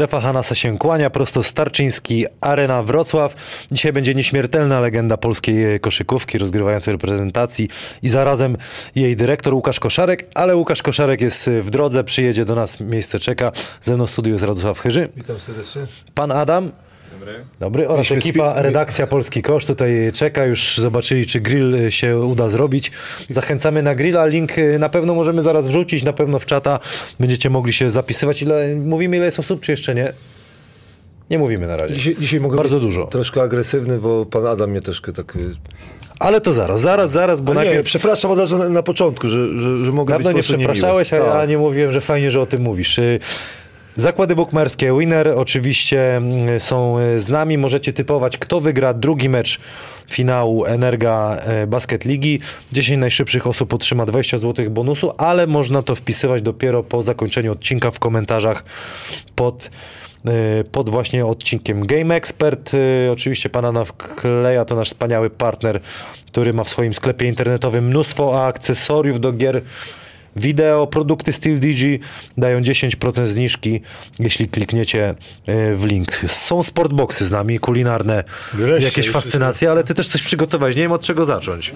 Strefa Hanasa się kłania, prosto Starczyński, Arena Wrocław. Dzisiaj będzie nieśmiertelna legenda polskiej koszykówki, rozgrywającej reprezentacji i zarazem jej dyrektor Łukasz Koszarek, ale Łukasz Koszarek jest w drodze, przyjedzie do nas, miejsce czeka. Ze mną w studiu jest Radosław Chyży. Witam serdecznie. Pan Adam. Dobry. Dobry. Oraz Mieliśmy ekipa, spi- redakcja Polski Kosz tutaj czeka. Już zobaczyli, czy grill się uda zrobić. Zachęcamy na grilla. Link y, na pewno możemy zaraz wrzucić, na pewno w czata. Będziecie mogli się zapisywać. Ile, mówimy, ile jest osób, czy jeszcze nie? Nie mówimy na razie. Dzisiaj, dzisiaj mogę Bardzo być dużo. troszkę agresywny, bo pan Adam mnie troszkę tak... y, Ale to zaraz, zaraz, zaraz, bo A nie, najpierw... przepraszam od razu na, na początku, że, że, że mogę Dawno być nie przepraszałeś, a niemiły. Tak. nie mówiłem, że fajnie, że o tym mówisz. Zakłady bukmerskie Winner oczywiście mm, są y, z nami. Możecie typować, kto wygra drugi mecz finału Energa e, Basket Ligi. 10 najszybszych osób otrzyma 20 zł bonusu, ale można to wpisywać dopiero po zakończeniu odcinka w komentarzach pod y, pod właśnie odcinkiem Game Expert. Oczywiście pana Nawkleja to nasz wspaniały partner, który ma w swoim sklepie internetowym mnóstwo akcesoriów do gier wideo. Produkty Steel Digi dają 10% zniżki, jeśli klikniecie y, w link. Są sportboxy z nami, kulinarne, Wreszcie, jakieś fascynacje, ale ty też coś przygotowałeś. Nie wiem od czego zacząć.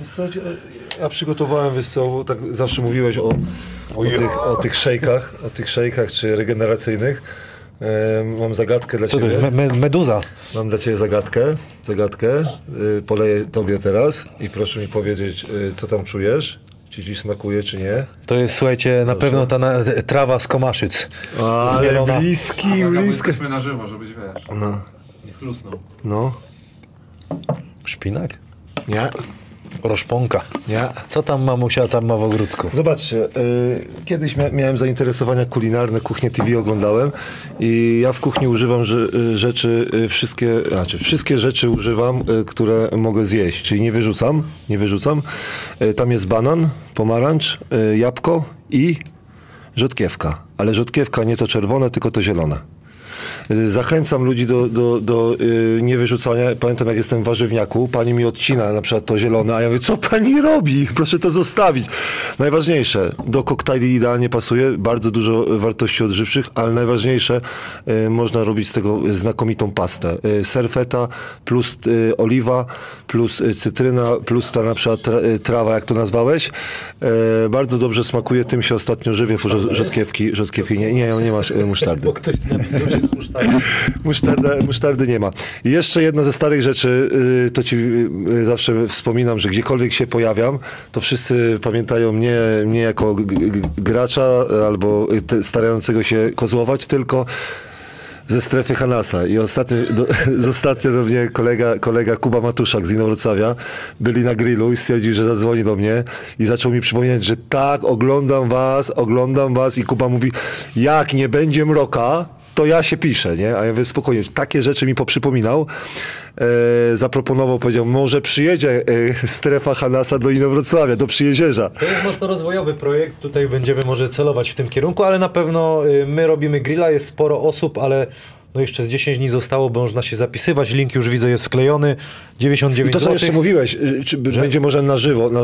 Ja przygotowałem, wiesz co, tak zawsze mówiłeś o, o, tych, o tych szejkach, o tych szejkach czy regeneracyjnych. Mam zagadkę dla Co to ciebie. jest? Me- me- meduza. Mam dla ciebie zagadkę. Zagadkę. Y, poleję tobie teraz i proszę mi powiedzieć, y, co tam czujesz. Czy ci smakuje, czy nie? To jest, słuchajcie, na pewno ta na, trawa z Komaszyc. Ale Zmielona. bliski, Uwaga, blisko. jesteśmy na żywo, żebyś wiesz. No. Nie chlusnął. No. Szpinak? Nie. Roszponka. Nie. Co tam mamusia tam ma w ogródku? Zobaczcie, y, kiedyś mia- miałem zainteresowania kulinarne, kuchnię TV oglądałem i ja w kuchni używam y, rzeczy, y, wszystkie, znaczy wszystkie rzeczy używam, które mogę zjeść, czyli nie wyrzucam, nie wyrzucam. Tam jest banan, pomarańcz, jabłko i rzodkiewka, ale rzodkiewka nie to czerwone, tylko to zielone. Zachęcam ludzi do, do, do y, niewyrzucania. Pamiętam, jak jestem w warzywniaku, pani mi odcina na przykład to zielone, a ja mówię, co pani robi? Proszę to zostawić. Najważniejsze, do koktajli idealnie pasuje, bardzo dużo wartości odżywczych, ale najważniejsze, y, można robić z tego znakomitą pastę. Y, serfeta plus oliwa, plus cytryna, plus ta na przykład tra, trawa, jak to nazwałeś. Bardzo dobrze smakuje, tym się ostatnio żywię, po rzod- rzodkiewki, rzodkiewki. Nie, nie, nie masz musztardy. Ktoś napisał, że jest musztarda. Musztarda, musztardy nie ma. I jeszcze jedna ze starych rzeczy, y, to ci y, zawsze wspominam, że gdziekolwiek się pojawiam, to wszyscy pamiętają mnie, mnie jako gracza albo starającego się kozłować, tylko ze strefy Hanasa. I ostatnio do, z ostatnio do mnie kolega, kolega Kuba Matuszak z Inowrocławia byli na grillu i stwierdził, że zadzwoni do mnie i zaczął mi przypominać, że tak, oglądam was, oglądam was i Kuba mówi, jak nie będzie mroka, to ja się piszę, nie? A ja mówię, spokojnie, takie rzeczy mi poprzypominał. E, zaproponował, powiedział, może przyjedzie e, strefa Hanasa do Inowrocławia, do Przyjezierza. To jest mocno rozwojowy projekt, tutaj będziemy może celować w tym kierunku, ale na pewno y, my robimy grilla, jest sporo osób, ale no jeszcze z 10 dni zostało, bo można się zapisywać, link już widzę jest wklejony, 99 I to, co jeszcze mówiłeś, y, czy będzie można na żywo na,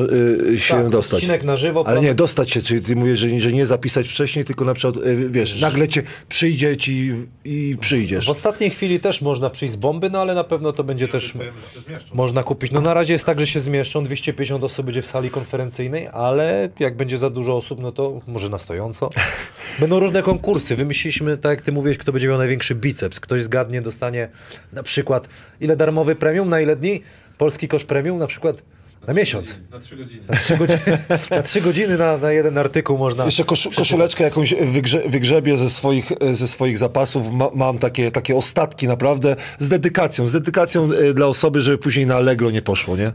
y, się Tak, dostać? odcinek na żywo, Ale nie, dostać się, czyli ty mówisz, że, że nie zapisać wcześniej, tylko na przykład, y, wiesz, nagle cię przyjdzie ci i przyjdziesz. W ostatniej chwili też można przyjść z bomby, no ale na pewno to będzie też że się zmieszczą. można kupić. No na razie jest tak, że się zmieszczą, 250 osób będzie w sali konferencyjnej, ale jak będzie za dużo osób, no to może na stojąco. Będą różne konkursy. Wymyśliliśmy, tak jak ty mówiłeś, kto będzie miał największy biceps. Ktoś zgadnie, dostanie na przykład ile darmowy premium, na ile dni? Polski kosz premium na przykład na miesiąc. Na trzy godziny. Na trzy godziny, na, trzy godziny na, na jeden artykuł można. Jeszcze koszu, koszuleczkę jakąś wygrze, wygrzebię ze swoich, ze swoich zapasów. Ma, mam takie, takie ostatki naprawdę z dedykacją. Z dedykacją y, dla osoby, żeby później na Allegro nie poszło, nie?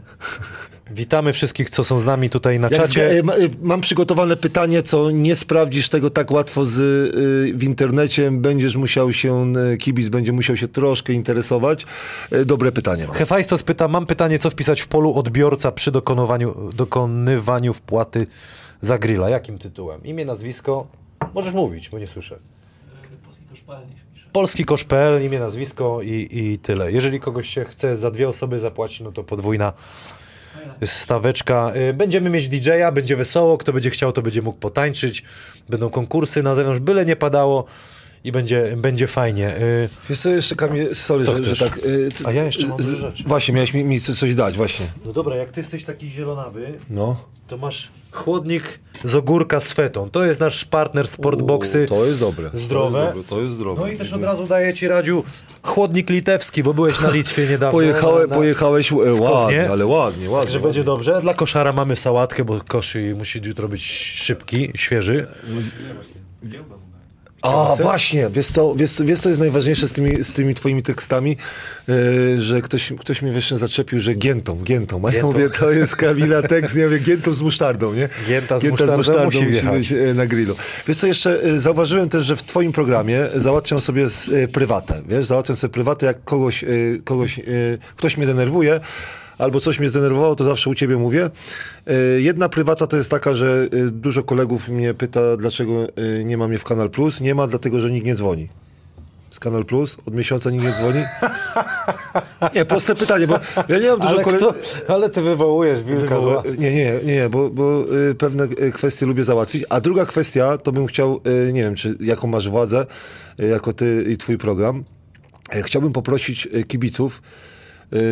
Witamy wszystkich, co są z nami tutaj na Jak czacie. ma- y, mam przygotowane pytanie, co nie sprawdzisz tego tak łatwo z, y, w internecie. Będziesz musiał się, kibic będzie musiał się troszkę interesować. Y, Dobre pytanie mam. Hefajstos pyta, mam pytanie, co wpisać w polu odbiorca przy dokonywaniu, dokonywaniu wpłaty za grilla? Jakim tytułem? Imię, nazwisko? Możesz mówić, bo nie słyszę. Polski kosz.pl, imię, nazwisko i, i tyle. Jeżeli kogoś się chce za dwie osoby zapłacić, no to podwójna staweczka. Y, Będziemy mieć DJ-a, będzie wesoło, kto będzie chciał, to będzie mógł potańczyć. Będą konkursy na zewnątrz, byle nie padało. i będzie, będzie fajnie. Y, Wiesz co, jeszcze Kamil, sorry, że, że tak... y, A ja jeszcze mam z- rzeczy. Właśnie, miałeś mi, mi coś dać, właśnie. No dobra, jak ty jesteś taki zielonawy, No. to masz chłodnik z ogórka z fetą. To jest nasz partner Sportboxy. To jest dobre. Zdrowe. To jest dobre. To jest zdrowe. No i też od razu daję ci Radziu chłodnik litewski, bo byłeś na Litwie niedawno. Pojechałe, na, pojechałeś e, ładnie, ale ładnie, ładnie. Także będzie dobrze. Dla koszara mamy sałatkę, bo koszy musi jutro być szybki, świeży. A, właśnie, wiesz co, wiesz, co- wiesz co jest najważniejsze z tymi, z tymi twoimi tekstami, e, że ktoś, ktoś mnie wiesz, zaczepił, że giętą, giętą. A ja Giętą. mówię, to jest Kamila tekst, ja mówię, giętą z musztardą, nie? Gięta z musztardą musi wjechać. być e, na grillu. Wiesz co, jeszcze e, zauważyłem też, że w twoim programie załatwiam sobie z, e, prywatę, wiesz, załatwiam sobie prywatę, jak kogoś, e, kogoś e, ktoś mnie denerwuje, albo coś mnie zdenerwowało, to zawsze u ciebie mówię. E, Jedna prywata to jest taka, że e, dużo kolegów mnie pyta, dlaczego e, nie ma mnie w Kanal Plus. Nie ma, dlatego że nikt nie dzwoni. Z Kanal Plus od miesiąca nikt nie dzwoni. Nie, proste pytanie, bo ja nie mam dużo kolegów. ale ty wywołujesz wilka. Nie, nie, nie, bo, bo y, pewne y, kwestie lubię załatwić. A druga kwestia, to bym chciał, y, nie wiem, czy jaką masz władzę, y, jako ty i twój program. Chciałbym poprosić kibiców,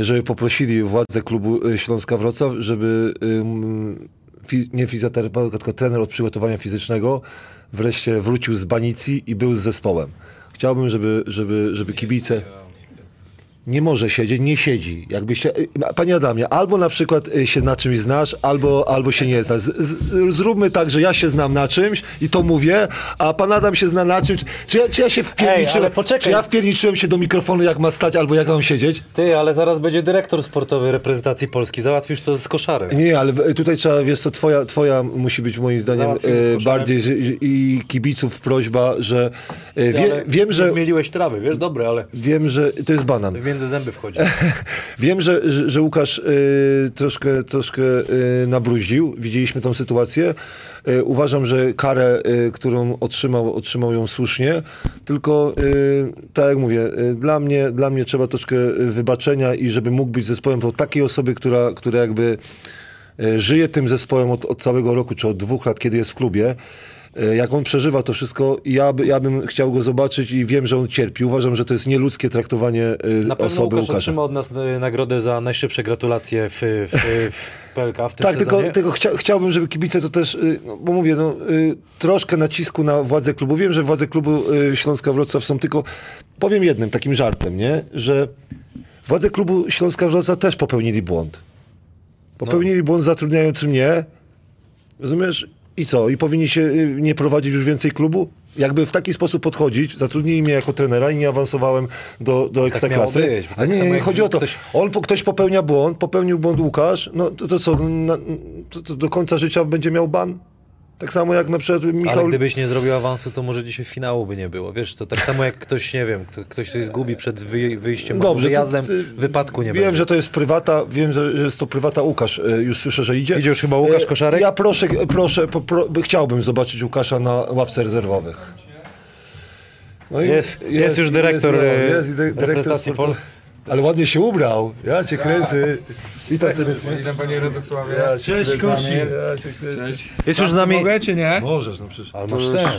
żeby poprosili władze klubu y, Śląska Wrocław, żeby nie fizjoterapeuta, tylko trener od przygotowania fizycznego wreszcie wrócił z Banicji i był z zespołem. Chciałbym, żeby, żeby, żeby kibice nie może siedzieć, nie siedzi. Jakbyście, panie Adamie, albo na przykład y, się na czymś znasz, albo, albo się nie znasz. Z, z, zróbmy tak, że ja się znam na czymś i to mówię, a pan Adam się zna na czymś. Czy ja, czy ja się wpierniczyłem, poczekaj. czy ja wpierniczyłem się do mikrofonu, jak ma stać, albo jak mam siedzieć? Ty, ale zaraz będzie dyrektor sportowy reprezentacji Polski. Załatwisz to z koszarem. Nie, ale tutaj trzeba, wiesz co, twoja, twoja musi być moim zdaniem e, bardziej z, i kibiców prośba, że e, wie, wiem, że Zmieliłeś trawy, wiesz, dobre, ale wiem, że to jest banan. Między zęby wchodzi. Wiem, że, że, Łukasz y, troszkę, troszkę y. Widzieliśmy tą sytuację. Y, uważam, że karę, y, którą otrzymał, otrzymał ją słusznie. Tylko, y, tak jak mówię, y, dla, mnie, dla mnie trzeba troszkę wybaczenia i żeby mógł być zespołem po takiej osoby, która, która jakby żyje tym zespołem od, od całego roku, czy od dwóch lat, kiedy jest w klubie. Y, Jak on przeżywa to wszystko, ja, by, ja bym chciał go zobaczyć i wiem, że on cierpi. Uważam, że to jest nieludzkie traktowanie y, Na pewno osoby Łukasz Łukasza. otrzyma od nas e, nagrodę za najszybsze gratulacje w, w, w PLK w tym Tak, tylko, sezonie. tylko chcia, chciałbym, żeby kibice to też, no, bo mówię, no, troszkę nacisku na władze klubu. Wiem, że władze klubu Śląska Wrocław są tylko, powiem jednym takim żartem, nie? Że władze klubu Śląska Wrocław też popełnili błąd. Popełnili błąd zatrudniający mnie, rozumiesz? I co? I powinni się y, nie prowadzić już więcej klubu? Jakby w taki sposób podchodzić, zatrudnili mnie jako trenera i nie awansowałem do, do ekstraklasy. miało być, bo A tak nie, nie, chodzi o to. ktoś- On, po- ktoś popełnia błąd, popełnił błąd Łukasz, no to, to co, na, to, to do końca życia będzie miał ban? Tak samo jak na przykład Michał... Ale gdybyś nie zrobił awansu, to może dzisiaj finału by nie było. Wiesz, to tak samo jak ktoś, nie wiem, kto, ktoś coś zgubi przed wyj- wyjściem Dobrze, wyjazdem, ty- wypadku nie Wiem, będzie. że to jest prywata, wiem, że, jest to prywata Łukasz. e, Już słyszę, że idzie. Idzie już chyba Łukasz E, Koszarek? Ja proszę, proszę, po, pro, chciałbym zobaczyć Łukasza na ławce rezerwowych. No i Jest- jest już dyrektor, jest, e, jest, dyrektor sportowy. Pol- Ale ładnie się ubrał. Ja cię kręcę. Witam serdecznie. Witam panie Radosławie. Ja cię Cześć, kręcę. Kosi. Ja cię kręcę. Cześć. Jest już z nami... Mogę czy nie? Możesz, no przecież. Ale to masz już- ten.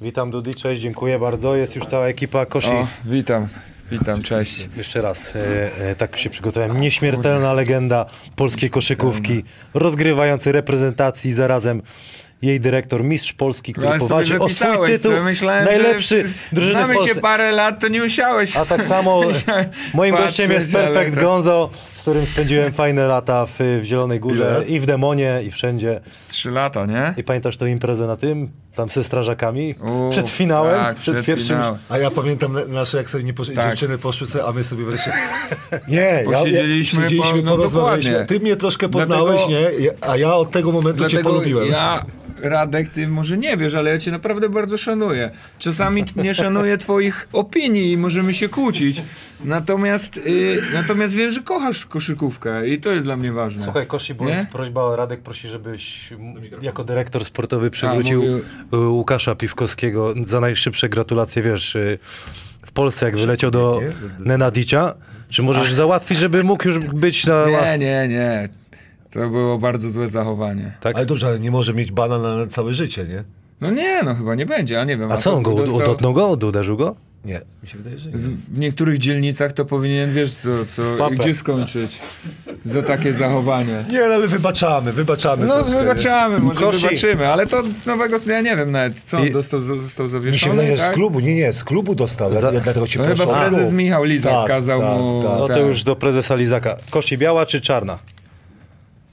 Witam Dudi, cześć, dziękuję bardzo. Jest już cała ekipa Koshi. O, witam, witam, cześć. Jeszcze raz, e, e, tak się przygotowałem. Nieśmiertelna legenda polskiej koszykówki, rozgrywający reprezentacji, zarazem jej dyrektor, mistrz Polski, który Ja sobie powalczy o swój tytuł myślałem, najlepszy drużyny znamy się parę lat, to nie musiałeś. A tak samo moim gościem jest Perfect to- Gonzo, z którym spędziłem fajne lata w, w Zielonej Górze Ile? i w Demonie i wszędzie. Z trzy lata, nie? I pamiętasz tą imprezę na tym? Tam ze strażakami? U, przed finałem? tak, przed, przed pierwszym... finałem. A ja pamiętam na- nasze, jak sobie nie poszli, Tak. dziewczyny poszły sobie, a my sobie wreszcie... Nie, ja, Posiedzieliśmy, ja, siedzieliśmy, po- no porozmawialiśmy. dokładnie. Ty mnie troszkę poznałeś, Dlatego- nie? A ja od tego momentu cię polubiłem. ja, Radek, ty może nie wiesz, ale ja cię naprawdę bardzo szanuję. Czasami nie szanuję twoich opinii i możemy się kłócić. Natomiast, y, natomiast wiem, że kochasz koszykówkę i to jest dla mnie ważne. Słuchaj, Kosi, bo Nie? jest prośba, Radek prosi, żebyś jako dyrektor sportowy przywrócił mówił- y, Łukasza Piwkowskiego za najszybsze gratulacje, wiesz, y, w Polsce, jak wyleciał do Nenadicia. Czy możesz załatwić, żeby mógł już być na... Nie, nie, nie. To było bardzo złe zachowanie. Tak? Ale dobrze, ale nie może mieć bana na, całe życie, nie? No nie, no chyba nie będzie, a nie wiem. A co, to on go dostał- dotknął go, uderzył go? Nie, mi się wydaje, że nie. Z- W niektórych dzielnicach to powinien, wiesz co, co gdzie skończyć za takie zachowanie. Nie, ale my wybaczamy, wybaczamy No troszkę, nie? wybaczamy, może Kosi. wybaczymy, ale to nowego, ja nie wiem nawet, co on I- dostał, został Mi się zawieszony, wydaje, że z tak? klubu, nie, nie, z klubu dostał, Za- ja, dlatego cię No proszę chyba prezes. Michał Lizak Tak, kazał tak, mu... tak. No to tak. już do prezesa Lizaka. Kości biała czy czarna?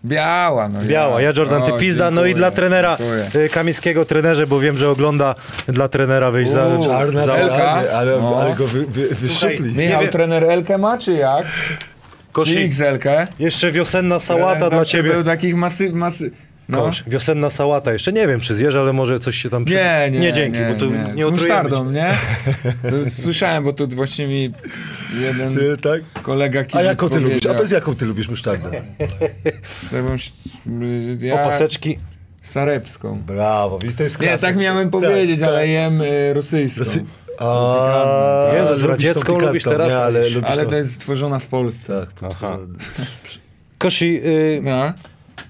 Biała, no Biała. Ja Jordan, ty O, pizda. No i dziękuję, dla trenera dziękuję. y, Kamińskiego, trenerze, bo wiem, że ogląda dla trenera wyjść za... Czarna, za- Elka? ale, ale, No. ale go wy, wy, wyszczypli. Nie Michał, wiem. trener Elkę ma, czy jak? XL-kę? jeszcze wiosenna sałata Trener dla ciebie. Był takich masy... masy... No. Kosz, wiosenna sałata. Jeszcze nie wiem, czy zjesz, ale może coś się tam... Przy... Nie, nie, Nie, dzięki, bo tu nie, otrujemy musztardą, nie? To słyszałem, bo tu właśnie mi jeden Ty, tak? kolega A jaką ty lubisz? A bez jaką ty lubisz musztardę? Ja Opaseczki. sarepską. Brawo, widzisz, to jest Nie, klasyk. tak miałem Tak, powiedzieć, tak. ale jem y, rosyjską. Rosy... A, Jezus, lubisz tą radziecką lubisz teraz? Nie, ale lubisz Ale to jest stworzona w Polsce. Tak, Aha. Kosi, y, No.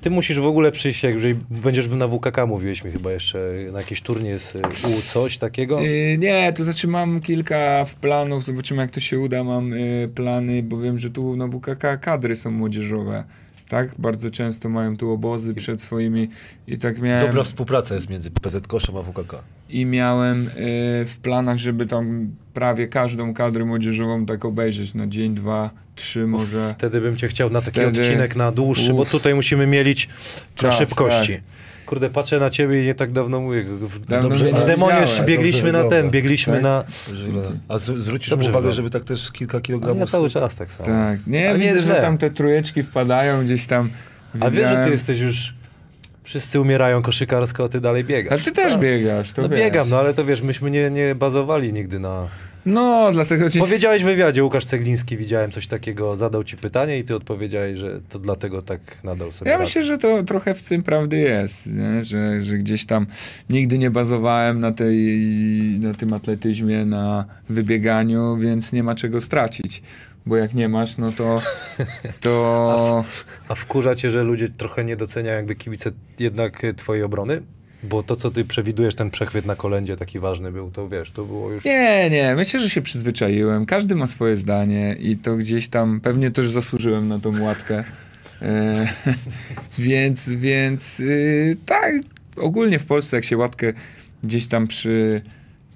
Ty musisz w ogóle przyjść, jak będziesz na WKK, mówiłeś mi chyba jeszcze, na jakiś turniej z U, coś takiego. Y, nie, to znaczy mam kilka planów, zobaczymy jak to się uda, mam y, plany, bo wiem, że tu na WKK kadry są młodzieżowe. Tak? Bardzo często mają tu obozy przed swoimi i tak miałem... Dobra współpraca jest między PZ Koszem a WKK. i miałem y, w planach, żeby tam prawie każdą kadrę młodzieżową tak obejrzeć na dzień, dwa, trzy może. Wtedy bym cię chciał na taki Wtedy- odcinek na dłuższy, bo Uff. tutaj musimy mielić na szybkości. tak. Kurde, patrzę na ciebie i nie tak dawno mówię. W, Dawno dobrze, w nie demonie już widziałem. biegliśmy Dobrze na ten, biegliśmy Tak? na... A z, zwrócisz Dobrze uwagę, wygląda. żeby tak też kilka A kilogramów... nie cały czas tak samo. Tak. Nie, Ale nie widzę, jest że tam te trójeczki wpadają gdzieś tam. A wiesz, że widziałem. ty jesteś już... Wszyscy umierają koszykarsko, a ty dalej A biegasz. ty też biegasz, to No wiesz. biegam, no ale to wiesz, myśmy nie, nie bazowali nigdy na... No, dlatego ci... Powiedziałeś w wywiadzie, Łukasz Cegliński, widziałem coś takiego, zadał ci pytanie i ty odpowiedziałeś, że to dlatego tak nadal sobie Ja myślę, że to trochę w tym prawdy jest, nie? Że, że gdzieś tam nigdy nie bazowałem na, tej, na tym atletyzmie, na wybieganiu, więc nie ma czego stracić. Bo jak nie masz, no to. to... A wkurza cię, że ludzie trochę nie doceniają jakby kibice jednak twojej obrony? Bo to, co ty przewidujesz, ten przechwyt na kolędzie taki ważny był, to wiesz, to było już... Nie, nie, myślę, że się przyzwyczaiłem. Każdy ma swoje zdanie i to gdzieś tam pewnie też zasłużyłem na tą łatkę. E, więc, więc y, tak, ogólnie w Polsce, jak się łatkę gdzieś tam przy,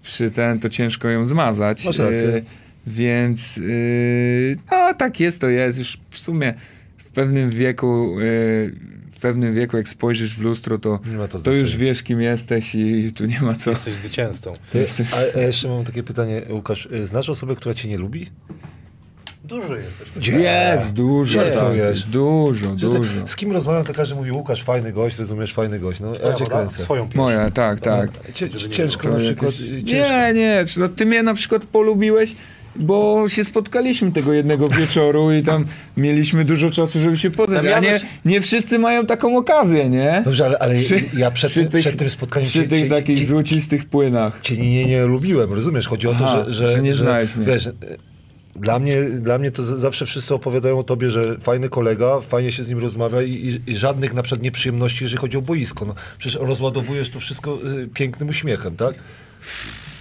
przy ten, to ciężko ją zmazać. Masz rację. E, więc y, no tak jest, to jest. Już w sumie w pewnym wieku, y, w pewnym wieku, jak spojrzysz w lustro, to, to to już wiesz, kim jesteś i tu nie ma co. Jesteś zwycięzcą. Ty, Jesteś- a, a jeszcze mam takie pytanie, Łukasz. y, Znasz osobę, która cię nie lubi? Duży jesteś. Gdzie? Jest, dużo. Gdzie tak, jest? Dużo, Że dużo. tak, z kim rozmawiam, to każdy mówi Łukasz, fajny gość, rozumiesz, fajny gość. No, ja cię kręcę. Swoją. Moja, tak, tak. Nie ciężko na jakieś- przykład... y, Ciężko. Nie, nie, no, ty mnie na przykład polubiłeś, bo się spotkaliśmy tego jednego wieczoru i tam mieliśmy dużo czasu, żeby się poznać. A nie, nie wszyscy mają taką okazję, nie? Dobrze, ale, ale Przy- ja przed, przy tym, tych- przed tym spotkaniem Przy cię, tych cię, takich cię, złocistych płynach. cię nie, nie lubiłem, rozumiesz? Chodzi o to, Aha, że, że, że nie znałeś mnie. Wiesz, dla mnie, dla mnie to zawsze wszyscy opowiadają o tobie, że fajny kolega, fajnie się z nim rozmawia i, i, i żadnych na przykład nieprzyjemności, jeżeli chodzi o boisko. No, przecież rozładowujesz to wszystko y, pięknym uśmiechem, tak?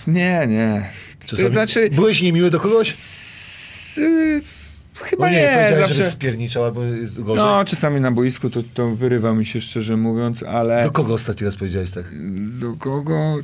Nie, nie. Czasami- znaczy, Byłeś niemiły do kogoś? s- y, chyba No nie, nie, zawsze... że spierniczał albo jest gorzej. No, czasami na boisku to, to wyrywa mi się szczerze mówiąc, ale... Do kogo ostatni raz powiedziałeś tak? Do kogo?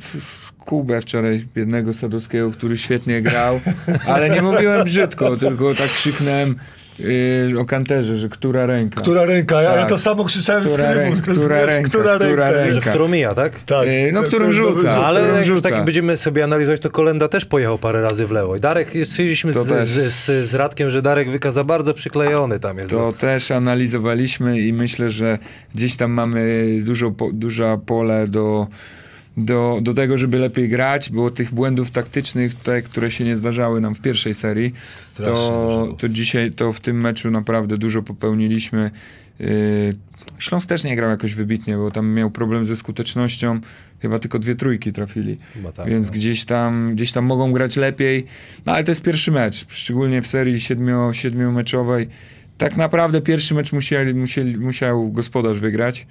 Kubę wczoraj, biednego Sadowskiego, który świetnie grał, ale nie mówiłem brzydko, tylko tak krzyknąłem yy, o kanterze, że która ręka. Która ręka? Ja, ja Tak. to samo krzyczałem Która z trybu. ręka, która ręka, która która ręka? ręka. Że którą mija, tak? Tak. Yy, no, którym rzuca. rzut. Ale jak już rzuca. tak będziemy sobie analizować, to Kolenda też pojechał parę razy w lewo. I Darek, stwierdziliśmy z, z, z, z Radkiem, że Darek Wyka za bardzo przyklejony tam jest. To też analizowaliśmy i myślę, że gdzieś tam mamy dużo, po, dużo pole do, do, do tego, żeby lepiej grać, bo tych błędów taktycznych, te, które się nie zdarzały nam w pierwszej serii, Strasznie to, było. to dzisiaj, to w tym meczu naprawdę dużo popełniliśmy. Yy, Śląsk też nie grał jakoś wybitnie, bo tam miał problem ze skutecznością. Chyba tylko dwie trójki trafili. Tak, Więc no. gdzieś, tam, gdzieś tam mogą grać lepiej. No ale to jest pierwszy mecz, szczególnie w serii siedmiu, siedmiomeczowej. Tak naprawdę pierwszy mecz musieli, musieli, musiał gospodarz wygrać.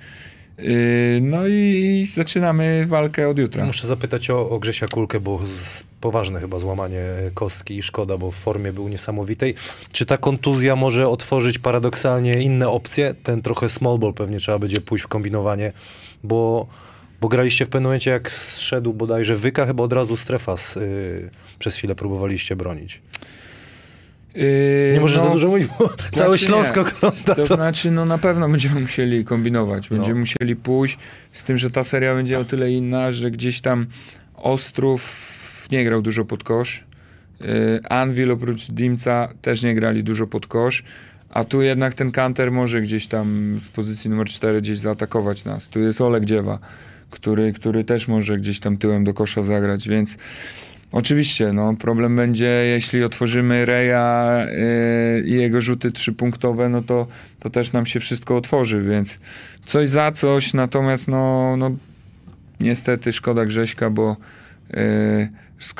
Yy, no i, zaczynamy walkę od jutra. Muszę zapytać o, o Grzesia Kulkę, bo z, poważne chyba złamanie e, kostki i szkoda, bo w formie był niesamowitej. Czy ta kontuzja może otworzyć paradoksalnie inne opcje? Ten trochę small ball pewnie trzeba będzie pójść w kombinowanie, bo, bo graliście w pewnym momencie, jak zszedł bodajże Wyka, chyba od razu strefa z, y, przez chwilę próbowaliście bronić. Yy, Nie możesz no, za dużo mówić, bo cały nie. Śląsk ogląda To to. znaczy, no na pewno będziemy musieli kombinować. Będziemy No. musieli pójść z tym, że ta seria będzie o tyle inna, że gdzieś tam Ostrów nie grał dużo pod kosz. Yy, Anvil oprócz Dimca też nie grali dużo pod kosz. A tu jednak ten kanter może gdzieś tam z pozycji numer 4 gdzieś zaatakować nas. Tu jest Oleg Dziewa, który, który też może gdzieś tam tyłem do kosza zagrać, więc Oczywiście, no, problem będzie, jeśli otworzymy Reja yy, i jego rzuty trzypunktowe, no to, to też nam się wszystko otworzy, więc coś za coś, natomiast no, no niestety szkoda Grześka, bo yy,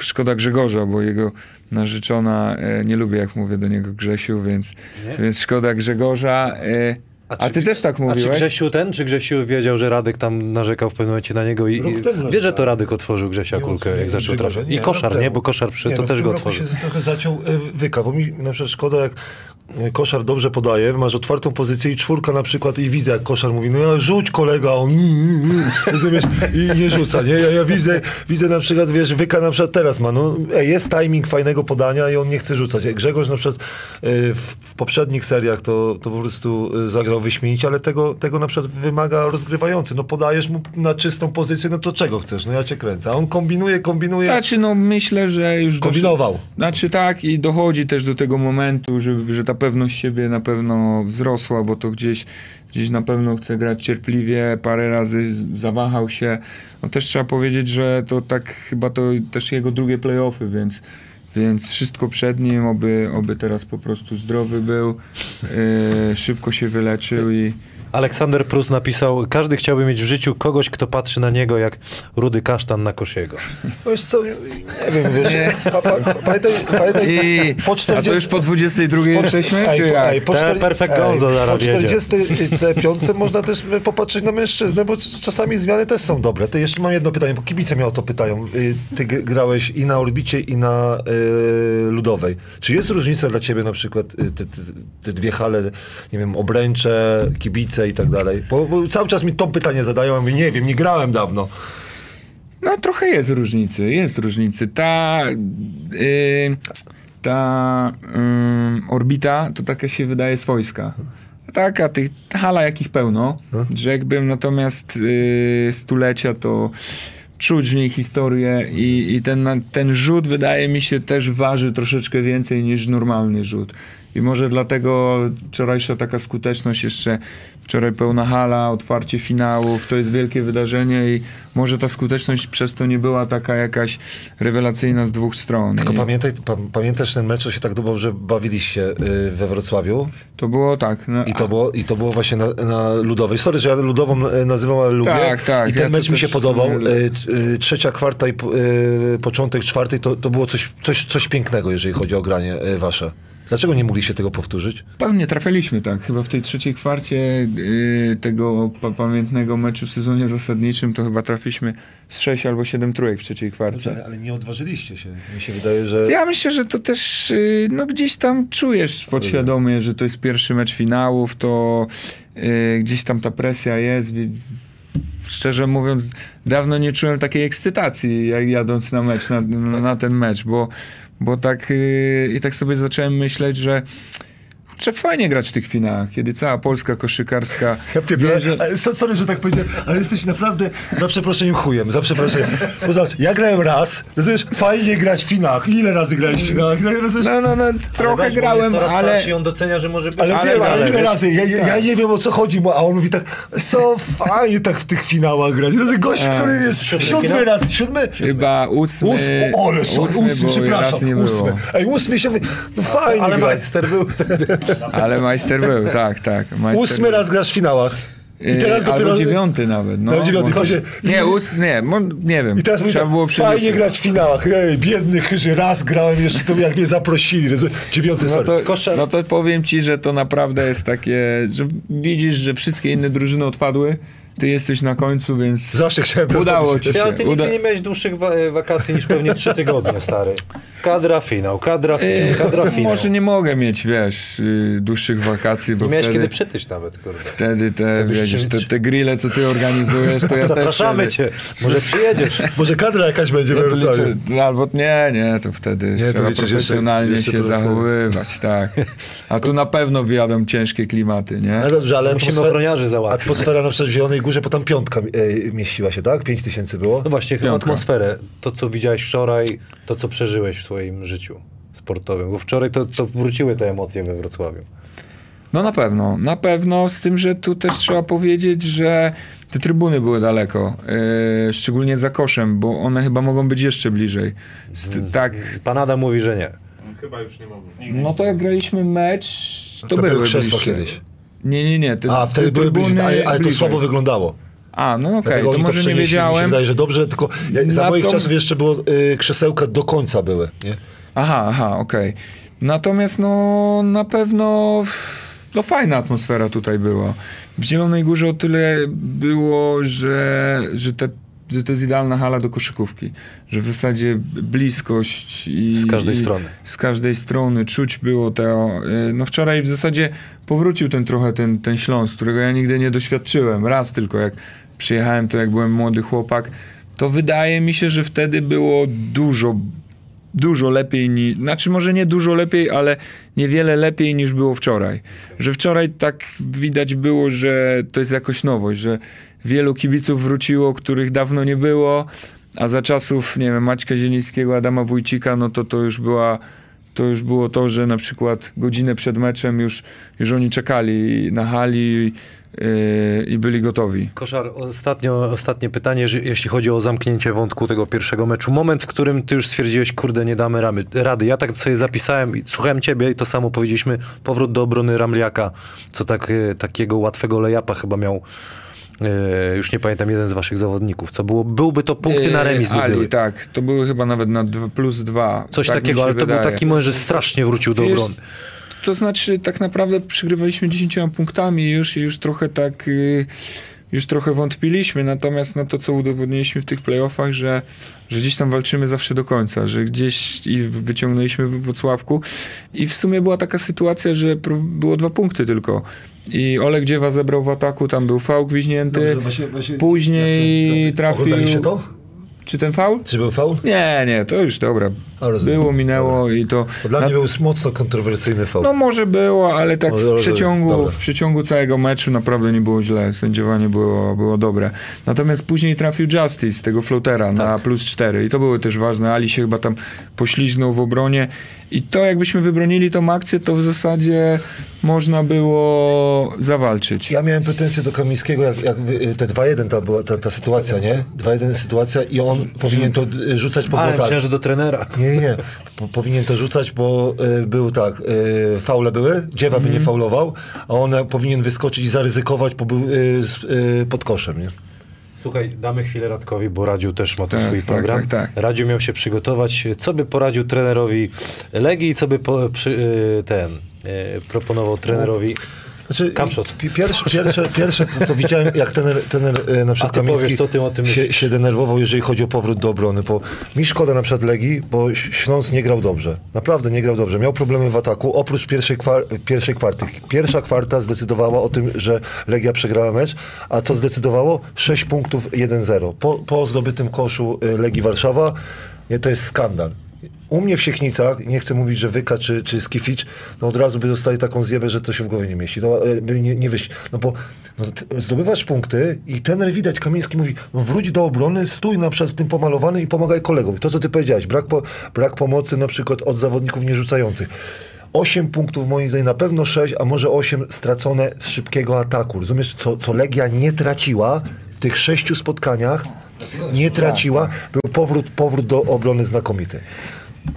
szkoda Grzegorza, bo jego narzeczona, yy, nie lubię jak mówię do niego Grzesiu, więc, Nie? więc szkoda Grzegorza. Yy, a, czy- ty też tak A czy mówiłeś? Grzesiu ten, czy Grzesiu wiedział, że Radek tam narzekał w pewnym momencie na niego i, i wie, że to. Radek otworzył Grzesia Nie, kulkę, nie, jak zaczął trafiać. I koszar, rok nie? Bo koszar przyszedł, Nie, to no, też go otworzył. się trochę zaciął e, wyka, bo mi na przykład szkoda jak koszar dobrze podaje, masz otwartą pozycję i czwórka na przykład i widzę jak koszar mówi, no ja rzuć kolega, on mm, mm, mm, rozumiesz, i nie rzuca, nie? Ja, ja widzę, widzę na przykład, wiesz, wyka na przykład teraz ma, no jest timing fajnego podania i on nie chce rzucać. Grzegorz na przykład e, w, w poprzednich seriach to, to po prostu e, zagrał wyśmienicie, ale tego, tego na przykład wymaga rozgrywający. No podajesz mu na czystą pozycję, no to czego chcesz? No ja cię kręcę. A on kombinuje, kombinuje. Znaczy, no myślę, że już... Kombinował. Znaczy tak i dochodzi też do tego momentu, że, że ta pewność siebie na pewno wzrosła, bo to gdzieś, gdzieś na pewno chce grać cierpliwie, parę razy zawahał się. No też trzeba powiedzieć, że to tak chyba to też jego drugie playoffy, więc, więc wszystko przed nim, oby, oby teraz po prostu zdrowy był, yy, szybko się wyleczył i... Aleksander Prus napisał, każdy chciałby mieć w życiu kogoś, kto patrzy na niego jak rudy kasztan na kosiego. No Wiesz co, nie wiem, wiesz, pa, pa, pamiętaj, pamiętaj, I, po a 40... to już po 22 jesteśmy, ej, czy po, jak? ej, po, perfect ej, gonzo zaraz po jedzie. 45 można też popatrzeć na mężczyznę, bo czasami zmiany też są dobre. Ty jeszcze mam jedno pytanie, bo kibice mnie o to pytają. Y, Ty grałeś i na orbicie, i na y, ludowej. Czy jest różnica dla ciebie na przykład y, te, te, te dwie hale, nie wiem, obręcze, kibice i tak dalej? Bo, bo cały czas mi to pytanie zadają, a mówię, nie wiem, nie grałem dawno. No trochę jest różnicy, jest różnicy. Ta, yy, ta yy, orbita to taka się wydaje swojska. Taka, tych hala jakich pełno, że jakbym natomiast yy, stulecia to czuć w niej historię i, i ten, ten rzut wydaje mi się też waży troszeczkę więcej niż normalny rzut. I może dlatego wczorajsza taka skuteczność jeszcze, wczoraj pełna hala, otwarcie finałów, to jest wielkie wydarzenie i może ta skuteczność przez to nie była taka jakaś rewelacyjna z dwóch stron. Tylko I pamiętaj, pa, pamiętasz ten mecz, co się tak dobrze bawiliście y, we Wrocławiu? to było tak. No, I to a- było, I to było właśnie na, na Ludowej. Sorry, że ja Ludową e, nazywam, ale lubię. Tak, tak, I ten ja mecz mi się podobał. e, Trzecia kwarta i e, początek czwartej to, to było coś, coś, coś pięknego, jeżeli chodzi o granie e, wasze. Dlaczego nie mogliście tego powtórzyć? Pewnie trafiliśmy tak. Chyba w tej trzeciej kwarcie yy, tego pa- pamiętnego meczu w sezonie zasadniczym to chyba trafiliśmy z 6 albo 7 trójek w trzeciej kwarcie. ale nie odważyliście się. Mi się wydaje, że... Ja myślę, że to też yy, no gdzieś tam czujesz podświadomie, że to jest pierwszy mecz finałów, to yy, gdzieś tam ta presja jest. Szczerze mówiąc, dawno nie czułem takiej ekscytacji, jak jadąc na mecz, na, na ten mecz, bo, bo tak yy, i tak sobie zacząłem myśleć, że że fajnie grać w tych finałach, kiedy cała Polska koszykarska Ja pierdolę, wie, że... ale so- sorry, że tak powiedziałem, ale jesteś naprawdę za przeproszeniem chujem, za przeproszeniem. Bo zobacz, ja grałem raz, rozumiesz, fajnie grać w finałach. Ile razy grałeś w finałach? No, rozumiesz? No, no, no, trochę grałem, ale... on docenia, że może być. Ale, Ale- nie, ale, ale ile wiesz- razy? Ja, ja, nie wiem o co chodzi, bo- a on mówi tak, co fajnie tak w tych finałach grać. Rozumiesz, gość, który jest siódmy, finał? raz, siódmy. Chyba ósmy, Ósmy, ole, sorry, ósmy, bo przepraszam, ósmy. Ej, ósmy się, no fajnie Ale grać. majster był wtedy. Ale majster był, tak, tak. Ósmy był. raz grasz w finałach. I Yy, teraz dopiero... Albo dziewiąty nawet. No, No, dziewiąty, chodzi- Nie, ós... nie, nie wiem. I teraz Trzeba było fajnie grać w finałach. Ej, biedny chyży, raz grałem jeszcze, to jak mnie zaprosili. Dziewiąty, No to, no to powiem ci, że to naprawdę jest takie, że widzisz, że wszystkie inne drużyny odpadły ty jesteś na końcu, więc Zawsze chciałem to udało ci się. ale ty nigdy Uda... nie miałeś dłuższych wa- e, wakacji niż pewnie trzy tygodnie, stary. Kadra finał, kadra, Yy, kadra finał. Może nie mogę mieć, wiesz, yy, dłuższych wakacji, bo Nie miałeś wtedy, kiedy przytyć nawet, kurde. wtedy te, wiesz, te, te grille, co ty organizujesz, to ja też Zapraszamy wtedy, cię, może przyjedziesz. Może kadra jakaś będzie No to no albo nie, nie, to wtedy Nie, to trzeba liczysz jeszcze- profesjonalnie jeszcze się zachowywać, tak. A tu na pewno wyjadą ciężkie klimaty, nie? Ale dobrze, ale Musimy ochroniarzy załatwić. atmosfera na przykład Zielonej Górze, bo tam piątka e, mieściła się, tak? Pięć tysięcy było. No właśnie, chyba Piątka. atmosferę. To, co widziałeś wczoraj, to, co przeżyłeś w swoim życiu sportowym. Bo wczoraj to, to wróciły te emocje we Wrocławiu. No na pewno, na pewno, z tym, że tu też trzeba powiedzieć, że te trybuny były daleko, yy, szczególnie za koszem, bo one chyba mogą być jeszcze bliżej. St- Mhm. tak, Pan Adam mówi, że nie. Chyba już nie mogą. no to jak graliśmy mecz, to, To były były kiedyś. Nie, nie, nie. A, wtedy te były bliżej, ale, ale to słabo wyglądało. A, no okej, Dlatego to może nie przenieśli, Mi się wiedziałem. wydaje, że dobrze, tylko jak, za moich czasów jeszcze było y, krzesełka do końca były, nie? Aha, aha, okej. Natomiast no na pewno no fajna atmosfera tutaj była. W Zielonej Górze o tyle było, że, że, te, że to jest idealna hala do koszykówki. Że w zasadzie bliskość i... Z każdej i strony. Z każdej strony czuć było to. y, No wczoraj w zasadzie powrócił ten trochę ten, ten Śląsk, którego ja nigdy nie doświadczyłem. Raz tylko jak przyjechałem, to jak byłem młody chłopak, to wydaje mi się, że wtedy było dużo dużo lepiej niż, znaczy może nie dużo lepiej, ale niewiele lepiej niż było wczoraj. Że wczoraj tak widać było, że to jest jakoś nowość, że wielu kibiców wróciło, których dawno nie było, a za czasów, nie wiem, Maćka Zielińskiego, Adama Wójcika, no to to już była to już było to, że na przykład godzinę przed meczem już, już oni czekali na hali yy, i byli gotowi. Koszar, ostatnio, ostatnie pytanie, że, jeśli chodzi o zamknięcie wątku tego pierwszego meczu. Moment, w którym ty już stwierdziłeś, kurde, nie damy ramy, rady. Ja tak sobie zapisałem słuchałem ciebie i to samo powiedzieliśmy, powrót do obrony Ramliaka, co tak, e, takiego łatwego lejapa chyba miał, już nie pamiętam, jeden z waszych zawodników. Co było, byłby to punkty na remis by Yy, Ali, były. tak. To były chyba nawet na dwa, plus dwa. Coś tak takiego, ale to był wydaje. taki moment, że strasznie wrócił do Wiesz, obrony. To znaczy, tak naprawdę przegrywaliśmy 10 punktami już i już trochę tak, y, już trochę wątpiliśmy, natomiast no to, co udowodniliśmy w tych playoffach, że, że gdzieś tam walczymy zawsze do końca, że gdzieś i wyciągnęliśmy w Wrocławku i w sumie była taka sytuacja, że było dwa punkty tylko. I Olek Dziewa zebrał w ataku, tam był fał gwiźnięty, później trafił... Oglądaliście to? Czy ten faul? Czy był faul? Nie, nie, to już dobra. A. Było, minęło i to... Bo dla na- mnie był mocno kontrowersyjny faul. no może było, ale tak Może- w przeciągu, dobra. w przeciągu całego meczu naprawdę nie było źle. Sędziowanie było, było dobre. Natomiast później trafił Justice tego floatera na Tak. plus 4 i to były też ważne. Ali się chyba tam pośliznął w obronie i to jakbyśmy wybronili tą akcję, to w zasadzie można było zawalczyć. Ja miałem pretensje do Kamińskiego, jak, jak y, te 2-1 ta była ta, ta sytuacja, nie? 2-1 sytuacja i on powinien to y, rzucać po Ale błotach. że do trenera. Nie, nie. Po, powinien to rzucać, bo y, był tak, y, faule były, dziewa by nie Mhm. faulował, a on powinien wyskoczyć i zaryzykować, bo był y, y, pod koszem, nie? Słuchaj, damy chwilę Radkowi, bo Radziu też ma tu Tak, swój tak, program. tak, tak. Radziu miał się przygotować. Co by poradził trenerowi Legii i co by po, przy, y, ten y, proponował trenerowi Znaczy, Pierwsze, pierwsze, pierwsze to, to widziałem, jak trener, trener e, na przykład Kamiński powiesz, się, się denerwował, jeżeli chodzi o powrót do obrony, bo mi szkoda na przykład Legii, bo Śląsk nie grał dobrze. Naprawdę nie grał dobrze. Miał problemy w ataku, oprócz pierwszej, kwar pierwszej kwarty. Pierwsza kwarta zdecydowała o tym, że Legia przegrała mecz, a co zdecydowało? 6 punktów 1-0. Po, po zdobytym koszu e, Legii Warszawa, nie, to jest skandal. U mnie w Siechnicach, nie chcę mówić, że Wyka czy, czy Skificz, no od razu by dostali taką zjebę, że to się w głowie nie mieści. E, by nie, nie wyjść. No bo no, zdobywasz punkty i trener widać, Kamiński mówi, no wróć do obrony, stój na przykład tym pomalowany i pomagaj kolegom. To, co ty powiedziałeś, brak, po, brak pomocy na przykład od zawodników nierzucających. 8 punktów moim zdaniem, na pewno 6, a może 8 stracone z szybkiego ataku. Rozumiesz, co, co Legia nie traciła w tych sześciu spotkaniach, nie traciła, był powrót, powrót do obrony znakomity.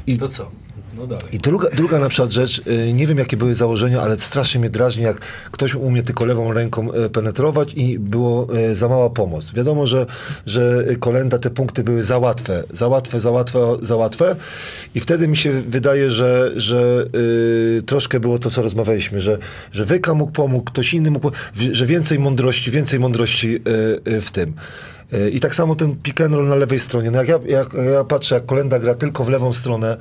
I To co? No dalej. I druga, druga na przykład rzecz, y, nie wiem jakie były założenia, ale strasznie mnie drażni, jak ktoś umie tylko lewą ręką y, penetrować i było y, za mała pomoc. Wiadomo, że, że Kolenda te punkty były za łatwe, za łatwe, za łatwe, za łatwe i wtedy mi się wydaje, że, że y, troszkę było to, co rozmawialiśmy, że, że Wyka mógł pomóc, ktoś inny mógł, że więcej mądrości, więcej mądrości y, y, w tym. I tak samo ten pick and roll na lewej stronie. No jak, ja, jak ja patrzę, jak Kolenda gra tylko w lewą stronę,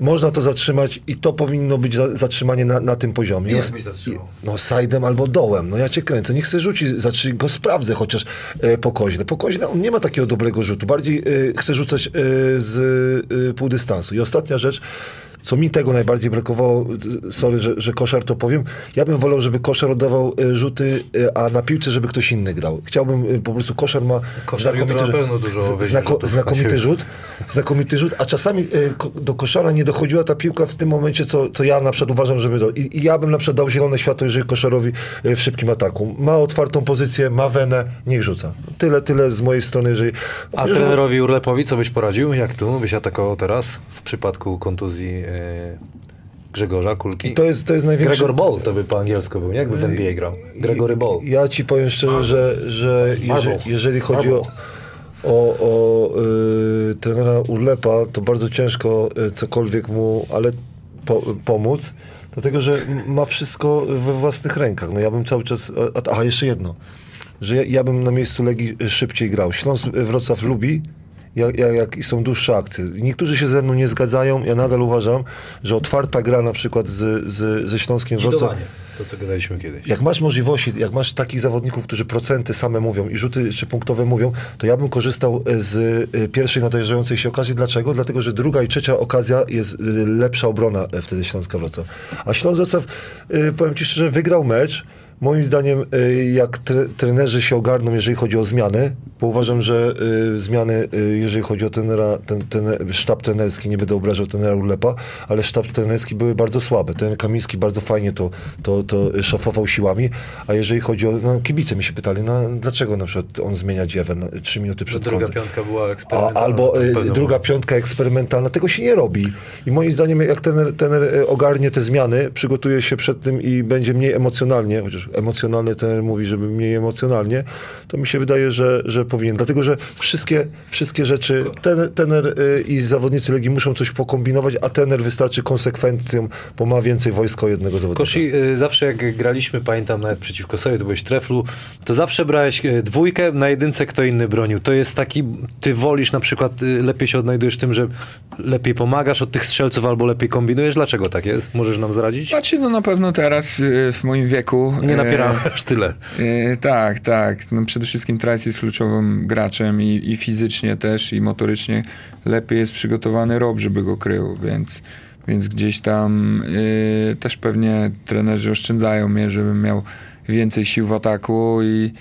można to zatrzymać i to powinno być za, zatrzymanie na, na tym poziomie. Jak byś zatrzymał? No side'em albo dołem. No ja cię kręcę. Niech sobie rzuci, zacznie go sprawdzę chociaż e, po koźle. Po koźle on nie ma takiego dobrego rzutu. Bardziej e, chce rzucać e, z e, półdystansu. I ostatnia rzecz, co mi tego najbardziej brakowało, sorry, że, że koszar to powiem, ja bym wolał, żeby koszar oddawał e, rzuty, e, a na piłce, żeby ktoś inny grał. Chciałbym, e, po prostu koszar ma Koszar jutro na pewno dużo z- weźmie rzutów na znakomity rzut, znakomity rzut, a czasami e, ko- do koszara nie dochodziła ta piłka w tym momencie, co, co ja na przykład uważam, żeby do... I, I ja bym na przykład dał zielone światło, jeżeli koszarowi e, w szybkim ataku. Ma otwartą pozycję, ma wenę, niech rzuca. Tyle, tyle z mojej strony, jeżeli... A trenerowi Urlepowi co byś poradził? Jak tu byś atakował teraz w przypadku kontuzji Grzegorza Kulki? I to jest, to jest największy... Gregor Ball to by po angielsku był, nie? Jakby w NBA grał. Gregory Ball. Ja ci powiem szczerze, że, że Marble. jeżeli, jeżeli chodzi o, Marble. o, o y, trenera Urlepa, to bardzo ciężko y, cokolwiek mu, ale po, pomóc, dlatego że ma wszystko we własnych rękach. No ja bym cały czas, a, aha, jeszcze jedno, że ja, ja bym na miejscu Legii szybciej grał. Śląsk Wrocław lubi, jak, jak, są dłuższe akcje. Niektórzy się ze mną nie zgadzają, ja nadal uważam, że otwarta gra na przykład z, z, ze Śląskiem Wrocław... To co gadaliśmy kiedyś. Jak masz możliwości, jak masz takich zawodników, którzy procenty same mówią i rzuty czy punktowe mówią, to ja bym korzystał z e, pierwszej nadejrzającej się okazji. Dlaczego? Dlatego, że druga i trzecia okazja jest e, lepsza obrona e, wtedy Śląska Wrocław. A Śląsk Wrocław, powiem Ci szczerze, wygrał mecz. Moim zdaniem, e, jak tre, trenerzy się ogarną, jeżeli chodzi o zmiany, bo uważam, że e, zmiany, e, jeżeli chodzi o trenera, ten, ten sztab trenerski, nie będę obrażał trenera Urlepa, ale sztab trenerski były bardzo słabe. Ten Kamiński bardzo fajnie to, to, to szafował siłami, a jeżeli chodzi o, no kibice mi się pytali, no dlaczego na przykład on zmienia dziewę na, trzy minuty przed Druga kątem. piątka była A, eksperymentalna. albo y, w pewnym druga piątka eksperymentalna. Tego się nie robi. I moim zdaniem, jak tener, tener y, ogarnie te zmiany, przygotuje się przed tym i będzie mniej emocjonalnie, chociaż emocjonalny tener mówi, żeby mniej emocjonalnie, to mi się wydaje, że, że powinien. Dlatego, że wszystkie, wszystkie rzeczy, tener, tener i zawodnicy Legii muszą coś pokombinować, a tener wystarczy konsekwencją, bo ma więcej wojska o jednego zawodnika. Kosi, y, zawsze jak graliśmy, pamiętam nawet przeciwko sobie, to byłeś treflu, to zawsze brałeś y, dwójkę, na jedynce kto inny bronił. To jest taki, ty wolisz na przykład, y, lepiej się odnajdujesz tym, że lepiej pomagasz od tych strzelców albo lepiej kombinujesz. Dlaczego tak jest? Możesz nam zdradzić? Znaczy, no na pewno teraz w moim wieku. Nie napieramy aż tyle. E, tak, tak. No przede wszystkim Trice jest kluczowym graczem i, i fizycznie też, i motorycznie lepiej jest przygotowany Rob, żeby go krył, więc, więc gdzieś tam e, też pewnie trenerzy oszczędzają mnie, żebym miał więcej sił w ataku i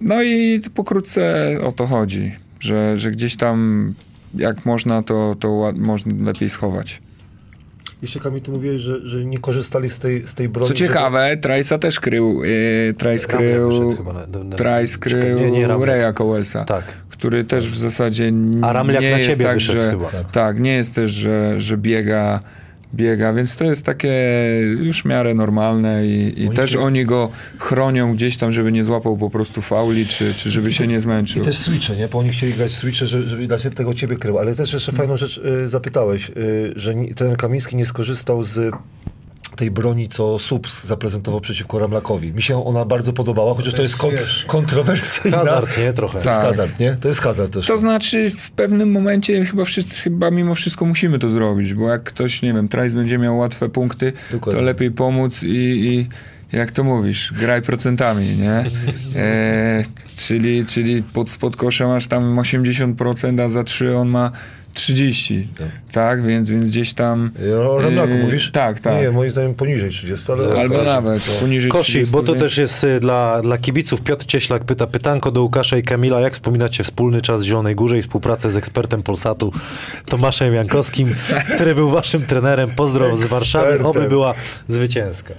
no i pokrótce o to chodzi, że, że gdzieś tam jak można, to, to ład- można lepiej schować. Jeszcze Kamil, ty mówiłeś, że, że nie korzystali z tej, z tej broni. Co ciekawe, Trice'a też krył. Yy, Ramlek krył, czekaj, krył nie, nie. Reja. Tak. który też w zasadzie A Ramliak nie na jest ciebie tak, wyszedł że, chyba. Tak, nie jest też, że, że biega, biega, więc to jest takie już w miarę normalne i, i też oni go chronią gdzieś tam, żeby nie złapał po prostu fauli, czy, czy żeby się nie I zmęczył. też switche, nie? Bo oni chcieli grać switche, żeby, żeby dać tego ciebie krył. Ale też jeszcze fajną rzecz y, zapytałeś, y, że ni- ten Kamiński nie skorzystał z tej broni, co Subs zaprezentował przeciwko Ramlakowi. Mi się ona bardzo podobała, chociaż to jest kon- wiesz, kontrowersyjna. Hazard, nie? Trochę. To jest Tak. hazard, nie? To jest hazard też. To znaczy w pewnym momencie chyba, wszyscy, chyba mimo wszystko musimy to zrobić, bo jak ktoś, nie wiem, Trice będzie miał łatwe punkty, Dokładnie. to lepiej pomóc i, i jak to mówisz, graj procentami, nie? E, czyli, czyli pod spod kosza masz tam 80%, a za 3 on ma 30, tak? Więc, więc gdzieś tam... O Ramlaku e, mówisz? Tak, tak. Nie, moim zdaniem poniżej 30, ale... Albo nawet poniżej Kosi, 30, bo to więc- też jest y, dla, dla kibiców. Piotr Cieślak pyta pytanko do Łukasza i Kamila. Jak wspominacie wspólny czas w Zielonej Górze i współpracę z ekspertem Polsatu Tomaszem Jankowskim, który był waszym trenerem? Pozdrow z Warszawy. Ekspertem. Oby była zwycięska.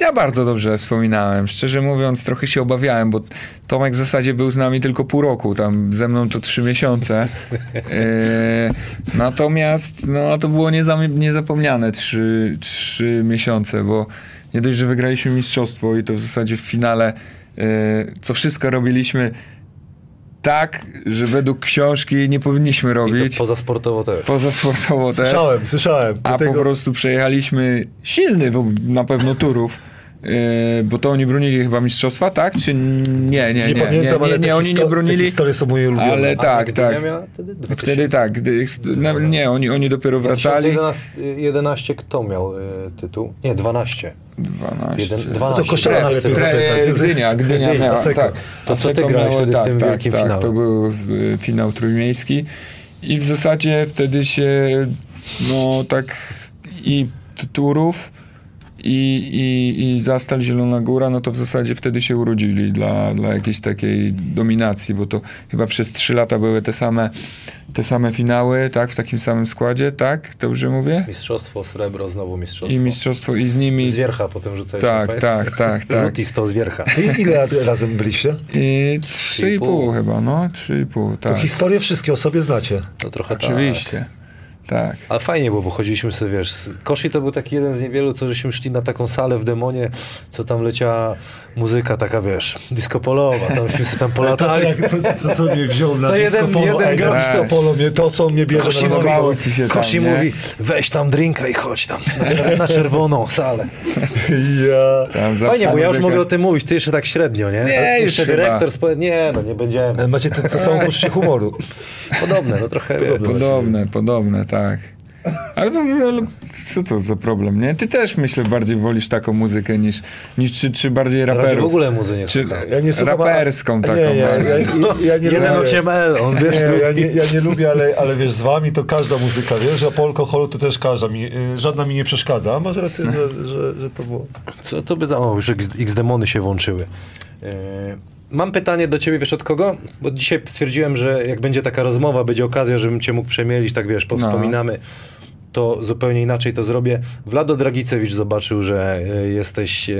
Ja bardzo dobrze wspominałem. Szczerze mówiąc, trochę się obawiałem, bo Tomek w zasadzie był z nami tylko pół roku, tam ze mną to trzy miesiące. E, natomiast no, to było niezam- niezapomniane trzy, trzy miesiące, bo nie dość, że wygraliśmy mistrzostwo i to w zasadzie w finale, e, co wszystko robiliśmy tak, że według książki nie powinniśmy I robić. to poza sportowo też. Poza sportowo też. Słyszałem, słyszałem. A Dlatego- po prostu przejechaliśmy silny na pewno turów. Yy, bo to oni bronili chyba mistrzostwa, tak? Czy nie, nie, nie, Nie, nie, pamiętam, nie, ale nie, te oni nie bronili. historie są moje ulubione. Ale tak, tak. wtedy 2000. Wtedy tak, gdy, no, nie, oni, oni dopiero wracali. 2011 11 kto miał y, tytuł? Nie, 12. 12. Jeden, No 12. to Kościoła Tak, najlepiej z tego- zapytać. Gdynia, Gdynia, Gdynia miała, Aseko. tak. To co ty grałeś wtedy w tak, tym tak, wielkim tak, finale? To był y, finał trójmiejski i w zasadzie wtedy się no tak i turów i, i, i Zastal Zielona Góra, no to w zasadzie wtedy się urodzili dla, dla jakiejś takiej dominacji, bo to chyba przez trzy lata były te same, te same finały, tak, w takim samym składzie, tak, dobrze mówię? Mistrzostwo, srebro, znowu mistrzostwo. I mistrzostwo i z nimi... Z wiercha potem rzucałeś. Tak, tak, tak, tak. Rzut i 100 z wiercha. I ile razem byliście? I trzy i pół chyba, no, trzy i pół, To tak. historię wszystkie o sobie znacie. To trochę Oczywiście, tak. Ale fajnie było, bo chodziliśmy sobie, wiesz, Koshi to był taki jeden z niewielu, co żeśmy szli na taką salę w Demonie, co tam leciała muzyka taka, wiesz, disco polowa, tam myśmy sobie tam polatali. jak, to, to, co mnie wziął na To jeden- disco polo, jeden ej, na gość. disco polo, mnie, to co on mnie bierze Kosi na mówi, polo. ci się tam, Kosi nie? mówi, weź tam drinka i chodź tam na, czer- na czerwoną salę. Ja. Tam Fajnie, bo ja już mogę o tym mówić, ty jeszcze tak średnio, nie? Nie, już jeszcze dyrektor, spo... nie, no nie będziemy. Macie to, to samo poczucie humoru. Podobne, no trochę, Podobne, podobne, tak. Ale no, no, co to za problem, nie? Ty też, myślę, bardziej wolisz taką muzykę niż, niż czy, czy bardziej Ja raczej raperów. w ogóle muzy nie Czy. Ja nie słucham, a- raperską nie, taką nie, ja, bardziej. ja, ja nie Jeden. 8L, on wiesz, Nie, ja, nie, ja nie lubię, ale, ale wiesz, z wami to każda muzyka, wiesz, a po alkoholu to też każda mi, żadna mi nie przeszkadza. A masz rację, że, że, że to było. Co to by za... O, już X, X-demony się włączyły. E, Mam pytanie do ciebie, wiesz od kogo? Bo dzisiaj stwierdziłem, że jak będzie taka rozmowa, będzie okazja, żebym cię mógł przemielić, tak wiesz, powspominamy, to zupełnie inaczej to zrobię. Włado Dragicewicz zobaczył, że e, jesteś... e,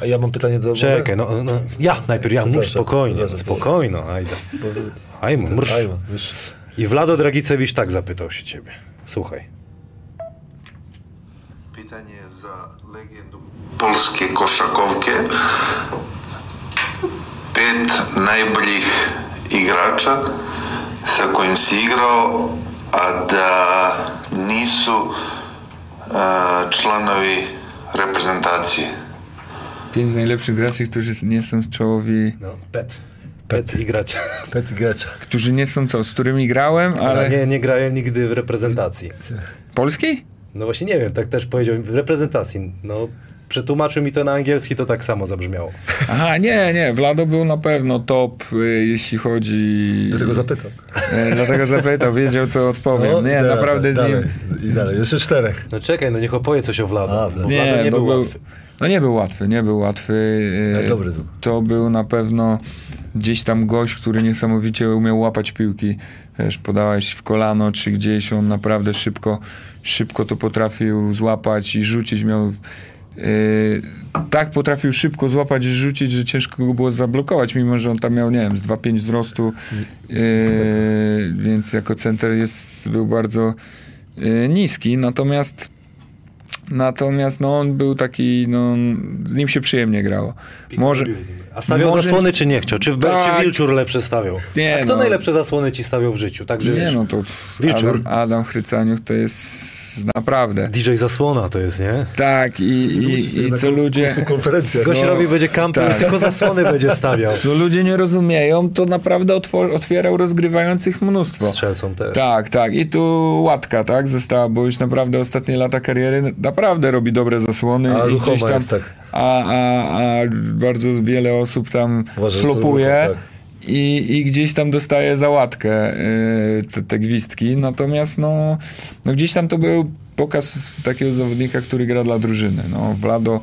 A ja mam pytanie do... Czekaj, no, no ja najpierw, ja Przepraszam, spokojnie, przepraszam. spokojno, ajde. Ajmo. Ajma, wiesz. I Vlado Dragicewicz tak zapytał się ciebie. Słuchaj. Pitanje za legendu polske košakovke. Pet najboljih igrača sa kojim si igrao, a da nisu a, članovi reprezentacije. Pięć najlepszych graczy, którzy nie są czołowi, No, pet. Pet i gracz. Pet gracza. którzy nie są co, z którymi grałem, ale... Ale nie, nie grają nigdy w reprezentacji. Polskiej? No właśnie nie wiem, tak też powiedział w reprezentacji. No, przetłumaczył mi to na angielski, to tak samo zabrzmiało. Aha, nie, nie, Vlado był na pewno top, y, jeśli chodzi... Dlatego zapytam. E, Dlatego zapytał, wiedział co odpowiem. No, nie, dalej, naprawdę z dalej, nim... I dalej, jeszcze czterech. No czekaj, no niech opowie coś o Vlado. A, bo Vlado. Vlado Nie, nie no był był, łatwy. no nie był łatwy, nie był łatwy. e, Ale dobry był. To był na pewno gdzieś tam gość, który niesamowicie umiał łapać piłki. Wiesz, podałeś w kolano czy gdzieś, on naprawdę szybko, szybko to potrafił złapać i rzucić. Miał tak potrafił szybko złapać i rzucić, że ciężko go było zablokować, mimo że on tam miał, nie wiem, z 2,5 wzrostu, e, więc jako center jest, był bardzo e, niski, natomiast Natomiast no, on był taki, no, z nim się przyjemnie grało. Może, A stawiał może- zasłony czy nie chciał? Czy, w, Tak. czy Wilczur lepsze stawiał? Nie, A kto no. najlepsze zasłony ci stawiał w życiu? Także nie wiesz, no, to Wilczur. Adam, Adam Chrycaniuk to jest naprawdę. DJ zasłona to jest, nie? Tak, i, i, i co ludzie... Konferencja. Gość No, robi będzie kampion tak. i tylko zasłony będzie stawiał. Co ludzie nie rozumieją, to naprawdę otwor- otwierał rozgrywających mnóstwo. Strzelcą też. Tak, tak. I tu łatka, tak, została, bo już naprawdę ostatnie lata kariery naprawdę robi dobre zasłony. A i ruchoma gdzieś tam, jest, tak. A, a, a bardzo wiele osób tam flopuje. tak. I, I gdzieś tam dostaje załatkę y, te, te gwizdki. Natomiast no, no gdzieś tam to był pokaz takiego zawodnika, który gra dla drużyny. No, Vlado,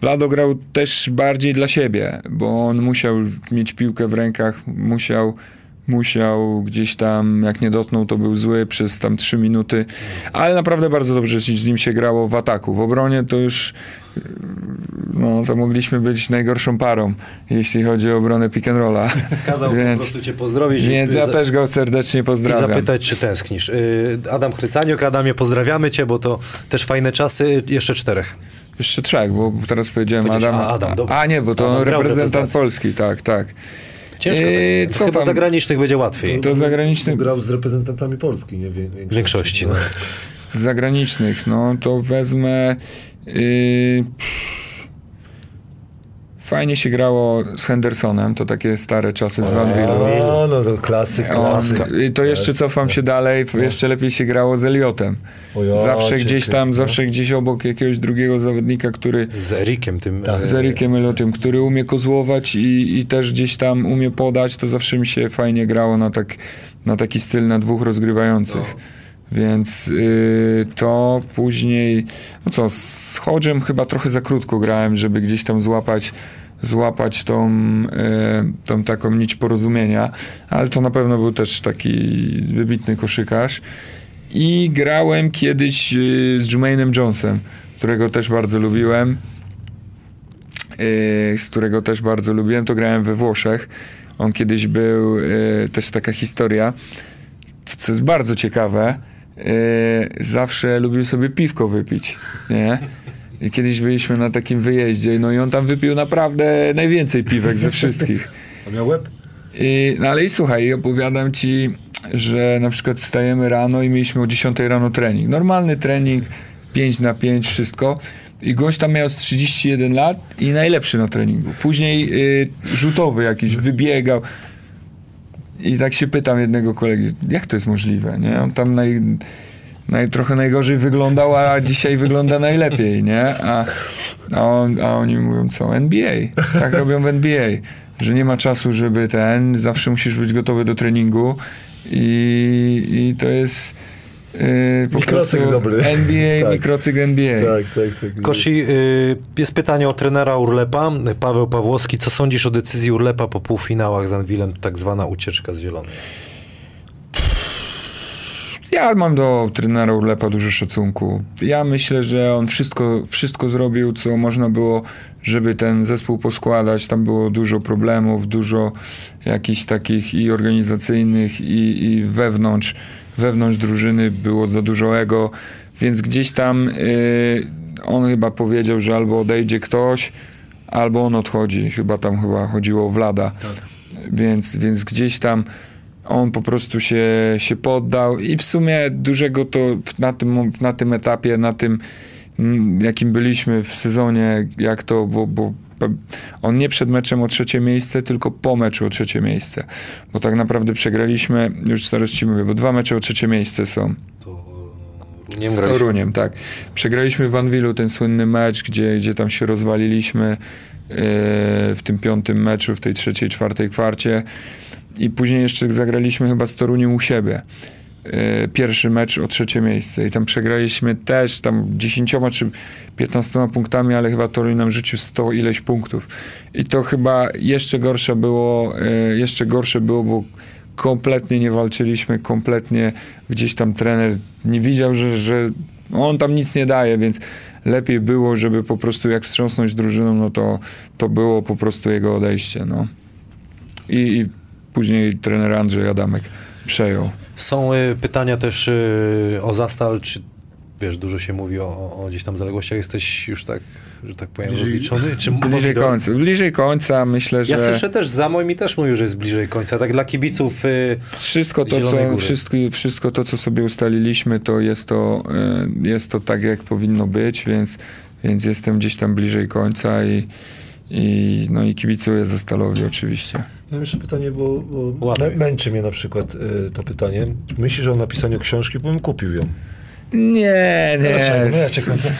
Vlado grał też bardziej dla siebie, bo on musiał mieć piłkę w rękach, musiał musiał gdzieś tam, jak nie dotknął, to był zły przez tam trzy minuty, ale naprawdę bardzo dobrze z nim się grało w ataku. W obronie to już no to mogliśmy być najgorszą parą, jeśli chodzi o obronę pick and rolla. Kazał po więc, prostu cię pozdrowić. więc ja też go serdecznie I pozdrawiam. zapytać, czy tęsknisz. Y, Adam Chrycaniuk, Adamie, pozdrawiamy cię, bo to też fajne czasy. Jeszcze czterech. Jeszcze trzech, bo teraz powiedziałem Adam. a, Adam, dobra. a nie, bo to Adam reprezentant. Polski, tak, tak. Ciężko. Yy, tak. co Chyba tam? zagranicznych będzie łatwiej. To zagraniczny, Grał z reprezentantami Polski, nie? Wie- W większości. No. z zagranicznych, no to wezmę. Yy, fajnie się grało z Hendersonem, to takie stare czasy z Van Willu. O, no to klasyk, On, klasyk. y, to jeszcze cofam się dalej, jeszcze lepiej się grało z Eliotem. Zawsze gdzieś tam, zawsze gdzieś obok jakiegoś drugiego zawodnika, który Z Erikiem tym. Tak. e, z Erikiem Eliotem, który umie kozłować i, i też gdzieś tam umie podać, to zawsze mi się fajnie grało na, tak, na taki styl na dwóch rozgrywających. Więc y, to później, no co, z Hodgem chyba trochę za krótko grałem, żeby gdzieś tam złapać, złapać tą, y, tą taką nić porozumienia, ale to na pewno był też taki wybitny koszykarz. I grałem kiedyś y, z Jermainem Jonesem, którego też bardzo lubiłem y, z którego też bardzo lubiłem, to grałem we Włoszech. On kiedyś był, y, też taka historia, co jest bardzo ciekawe, zawsze lubił sobie piwko wypić, nie? I kiedyś byliśmy na takim wyjeździe, no i on tam wypił naprawdę najwięcej piwek ze wszystkich. A miał łeb? I, no ale i słuchaj, opowiadam ci, że na przykład wstajemy rano i mieliśmy o 10 rano trening. Normalny trening, 5 na 5, wszystko. I gość tam miał z 31 lat i najlepszy na treningu. Później y, rzutowy jakiś, wybiegał. I tak się pytam jednego kolegi, jak to jest możliwe, nie? On tam naj, naj, trochę najgorzej wyglądał, a dzisiaj wygląda najlepiej, nie? A, a, on, a oni mówią, co? NBA. Tak robią w NBA. Że nie ma czasu, żeby ten, zawsze musisz być gotowy do treningu i, i to jest yy, po Mikrocyk prostu dobry. NBA, Tak. mikrocyk NBA. Tak, tak, tak. Kosi, y, jest pytanie o trenera Urlepa, Paweł Pawłowski. Co sądzisz o decyzji Urlepa po półfinałach z Anwilem, tak zwana ucieczka z Zielonej? Ja mam do trenera Urlepa dużo szacunku. Ja myślę, że on wszystko, wszystko zrobił, co można było, żeby ten zespół poskładać. Tam było dużo problemów, dużo jakichś takich i organizacyjnych, i, i wewnątrz, wewnątrz drużyny było za dużo ego, więc gdzieś tam y, on chyba powiedział, że albo odejdzie ktoś, albo on odchodzi. Chyba tam chyba chodziło o Vlada. Więc, więc gdzieś tam on po prostu się, się poddał i w sumie dużego to na tym, na tym etapie, na tym mm, jakim byliśmy w sezonie, jak to, bo, bo on nie przed meczem o trzecie miejsce, tylko po meczu o trzecie miejsce. Bo tak naprawdę przegraliśmy, już zaraz ci mówię, bo dwa mecze o trzecie miejsce są. Nie Z Toruniem, tak. Przegraliśmy w Anwilu ten słynny mecz, gdzie, gdzie tam się rozwaliliśmy e, w tym piątym meczu, w tej trzeciej, czwartej kwarcie. I później jeszcze zagraliśmy chyba z Toruniem u siebie. E, Pierwszy mecz o trzecie miejsce i tam przegraliśmy też tam 10 czy 15 punktami, ale chyba Toruń nam rzucił 100 ileś punktów. I to chyba jeszcze gorsze było, e, jeszcze gorsze było, bo kompletnie nie walczyliśmy, kompletnie gdzieś tam trener nie widział, że, że on tam nic nie daje, więc lepiej było, żeby po prostu jak wstrząsnąć drużyną, no to, to było po prostu jego odejście, no. I, i później trener Andrzej Adamek przejął. Są y, pytania też y, o Zastal, czy wiesz, dużo się mówi o, o, gdzieś tam zaległościach. Jesteś już tak, że tak powiem, Bliżej- rozliczony? Czy Bliżej do- końca. Bliżej końca myślę, że Ja słyszę też, Zamoj mi też mówił, że jest bliżej końca. Tak dla kibiców y, wszystko to, co, Góry. wszystko, wszystko to, co sobie ustaliliśmy, to jest to, e, jest to tak, jak powinno być, więc, więc jestem gdzieś tam bliżej końca i, i, no i kibicuję Zastalowi oczywiście. Ja mam jeszcze pytanie, bo, bo męczy mnie na przykład y, to pytanie. Myślisz o napisaniu książki, bo bym kupił ją. Nie, Dlaczego? No ja cię kręcę.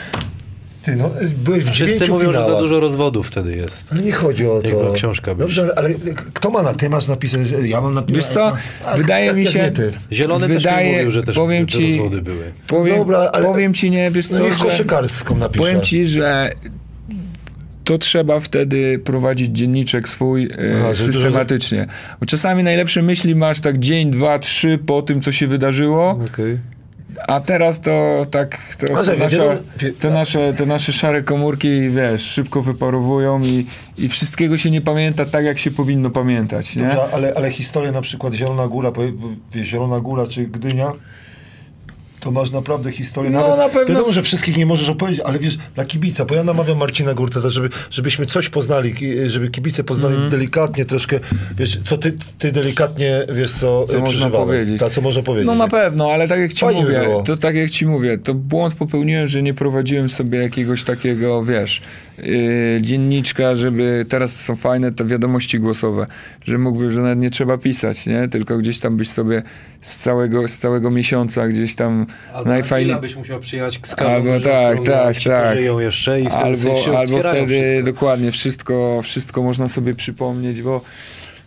Ty, no, byłeś w wszyscy mówią, że za finałach. dużo rozwodów wtedy jest. Ale nie chodzi o Jak to. ma książka być. Dobrze, ale, ale kto ma na ty masz napisać? Ja mam napisać. Wiesz co, wydaje mi się- Nie ty. Zielony Wydaje- też mi mówił, że też powiem te ci- rozwody były. Powiem, Dobra, ale- powiem ci nie, wiesz co, No niech koszykarską napisze. powiem ci, że to trzeba wtedy prowadzić dzienniczek swój e, Aha, systematycznie. Bo czasami najlepsze myśli masz tak dzień, dwa, trzy po tym, co się wydarzyło Okej. A teraz to tak, to, A te, czekaj, nasze, te, nasze, te nasze szare komórki, wiesz, szybko wyparowują i, i wszystkiego się nie pamięta tak, jak się powinno pamiętać, nie? Dobrze, ale, ale historia na przykład Zielona Góra, wie, Zielona Góra czy Gdynia, to masz naprawdę historię. No, Nawet, na pewno- Wiadomo, że wszystkich nie możesz opowiedzieć, ale wiesz, dla kibica, bo ja namawiam Marcina to żeby, żebyśmy coś poznali, żeby kibice poznali Mhm. delikatnie troszkę, wiesz, co ty, ty delikatnie, wiesz, co, co e, można powiedzieć. Ta, co można powiedzieć. No na pewno, ale tak jak ci Fajnie by mówię, było. to tak jak ci mówię, to błąd popełniłem, że nie prowadziłem sobie jakiegoś takiego, wiesz, yy, dzienniczka, żeby teraz są fajne te wiadomości głosowe, że mógłby, że nawet nie trzeba pisać, nie? Tylko gdzieś tam byś sobie z całego, z całego miesiąca gdzieś tam najfajniej... byś musiał przyjechać z Albo tak, tak, ci, tak. żyją jeszcze i wtedy Albo, albo wtedy wszystko. dokładnie wszystko, wszystko można sobie przypomnieć, bo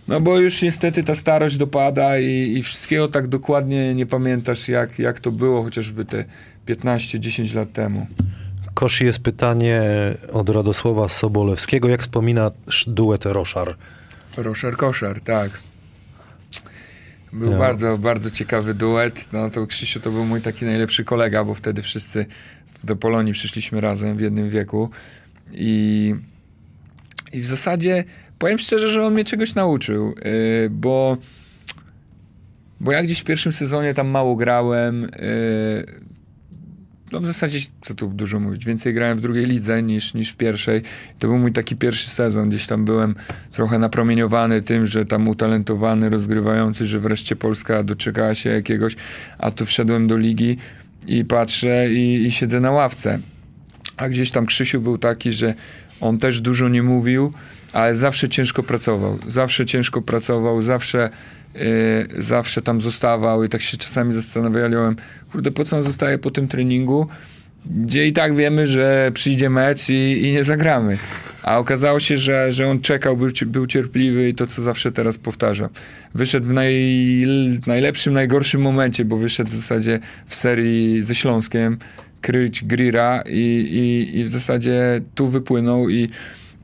no bo już niestety ta starość dopada i, i wszystkiego tak dokładnie nie pamiętasz, jak, jak to było chociażby te 15-10 lat temu. Koszy jest pytanie od Radosława Sobolewskiego. Jak wspominasz duet Roszar? Roszer Koszar, tak. Był Ja. bardzo, bardzo ciekawy duet. No to Krzysiu to był mój taki najlepszy kolega, bo wtedy wszyscy do Polonii przyszliśmy razem w jednym wieku. I, i w zasadzie powiem szczerze, że on mnie czegoś nauczył, yy, bo, bo ja gdzieś w pierwszym sezonie tam mało grałem. Yy, no w zasadzie, co tu dużo mówić, więcej grałem w drugiej lidze niż, niż w pierwszej. To był mój taki pierwszy sezon, gdzieś tam byłem trochę napromieniowany tym, że tam utalentowany, rozgrywający, że wreszcie Polska doczekała się jakiegoś, a tu wszedłem do ligi i patrzę i, i siedzę na ławce. A gdzieś tam Krzysiu był taki, że on też dużo nie mówił, ale zawsze ciężko pracował. Zawsze ciężko pracował, zawsze, yy, zawsze tam zostawał i tak się czasami zastanawiałem, kurde, po co on zostaje po tym treningu, gdzie i tak wiemy, że przyjdzie mecz i, i nie zagramy. A okazało się, że, że on czekał, był, był cierpliwy i to, co zawsze teraz powtarzam. Wyszedł w naj, najlepszym, najgorszym momencie, bo wyszedł w zasadzie w serii ze Śląskiem, kryć Grira i, i, i w zasadzie tu wypłynął i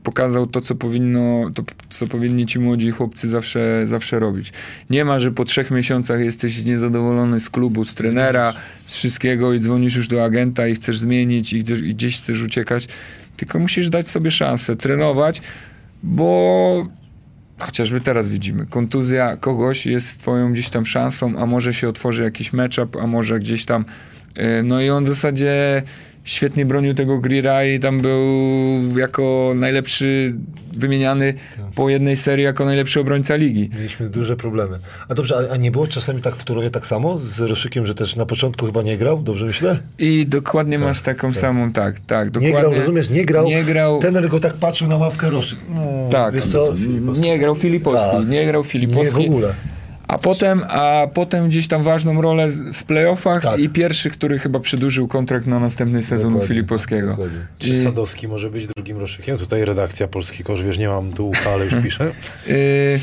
pokazał to, co powinno, to, co powinni ci młodzi chłopcy zawsze, zawsze robić. Nie ma, że po trzech miesiącach jesteś niezadowolony z klubu, z trenera, z wszystkiego i dzwonisz już do agenta i chcesz zmienić i gdzieś, i gdzieś chcesz uciekać, tylko musisz dać sobie szansę, trenować, bo chociażby teraz widzimy, kontuzja kogoś jest twoją gdzieś tam szansą, a może się otworzy jakiś matchup, a może gdzieś tam no i on w zasadzie świetnie bronił tego Grira i tam był jako najlepszy wymieniany po jednej serii jako najlepszy obrońca ligi. Mieliśmy duże problemy. A dobrze, a, a nie było czasami tak w Turowie tak samo z Roszykiem, że też na początku chyba nie grał? Dobrze myślę? I dokładnie masz taką samą, tak, tak, Nie dokładnie. grał, rozumiesz? Nie grał. Nie grał, Trener go tak patrzył na ławkę Roszyk. No, tak. Wiesz co? Nie grał Filipowski, Tak. nie grał Nie Filipowski. w ogóle. A potem, a potem gdzieś tam ważną rolę w playoffach Tak. i pierwszy, który chyba przedłużył kontrakt na następny sezon Dokładnie, Filipowskiego. dokładnie. Czy I- Sadowski może być drugim Roszykiem? Tutaj redakcja Polski Kosz, wiesz, nie mam tu ucha, ale już piszę. Yy,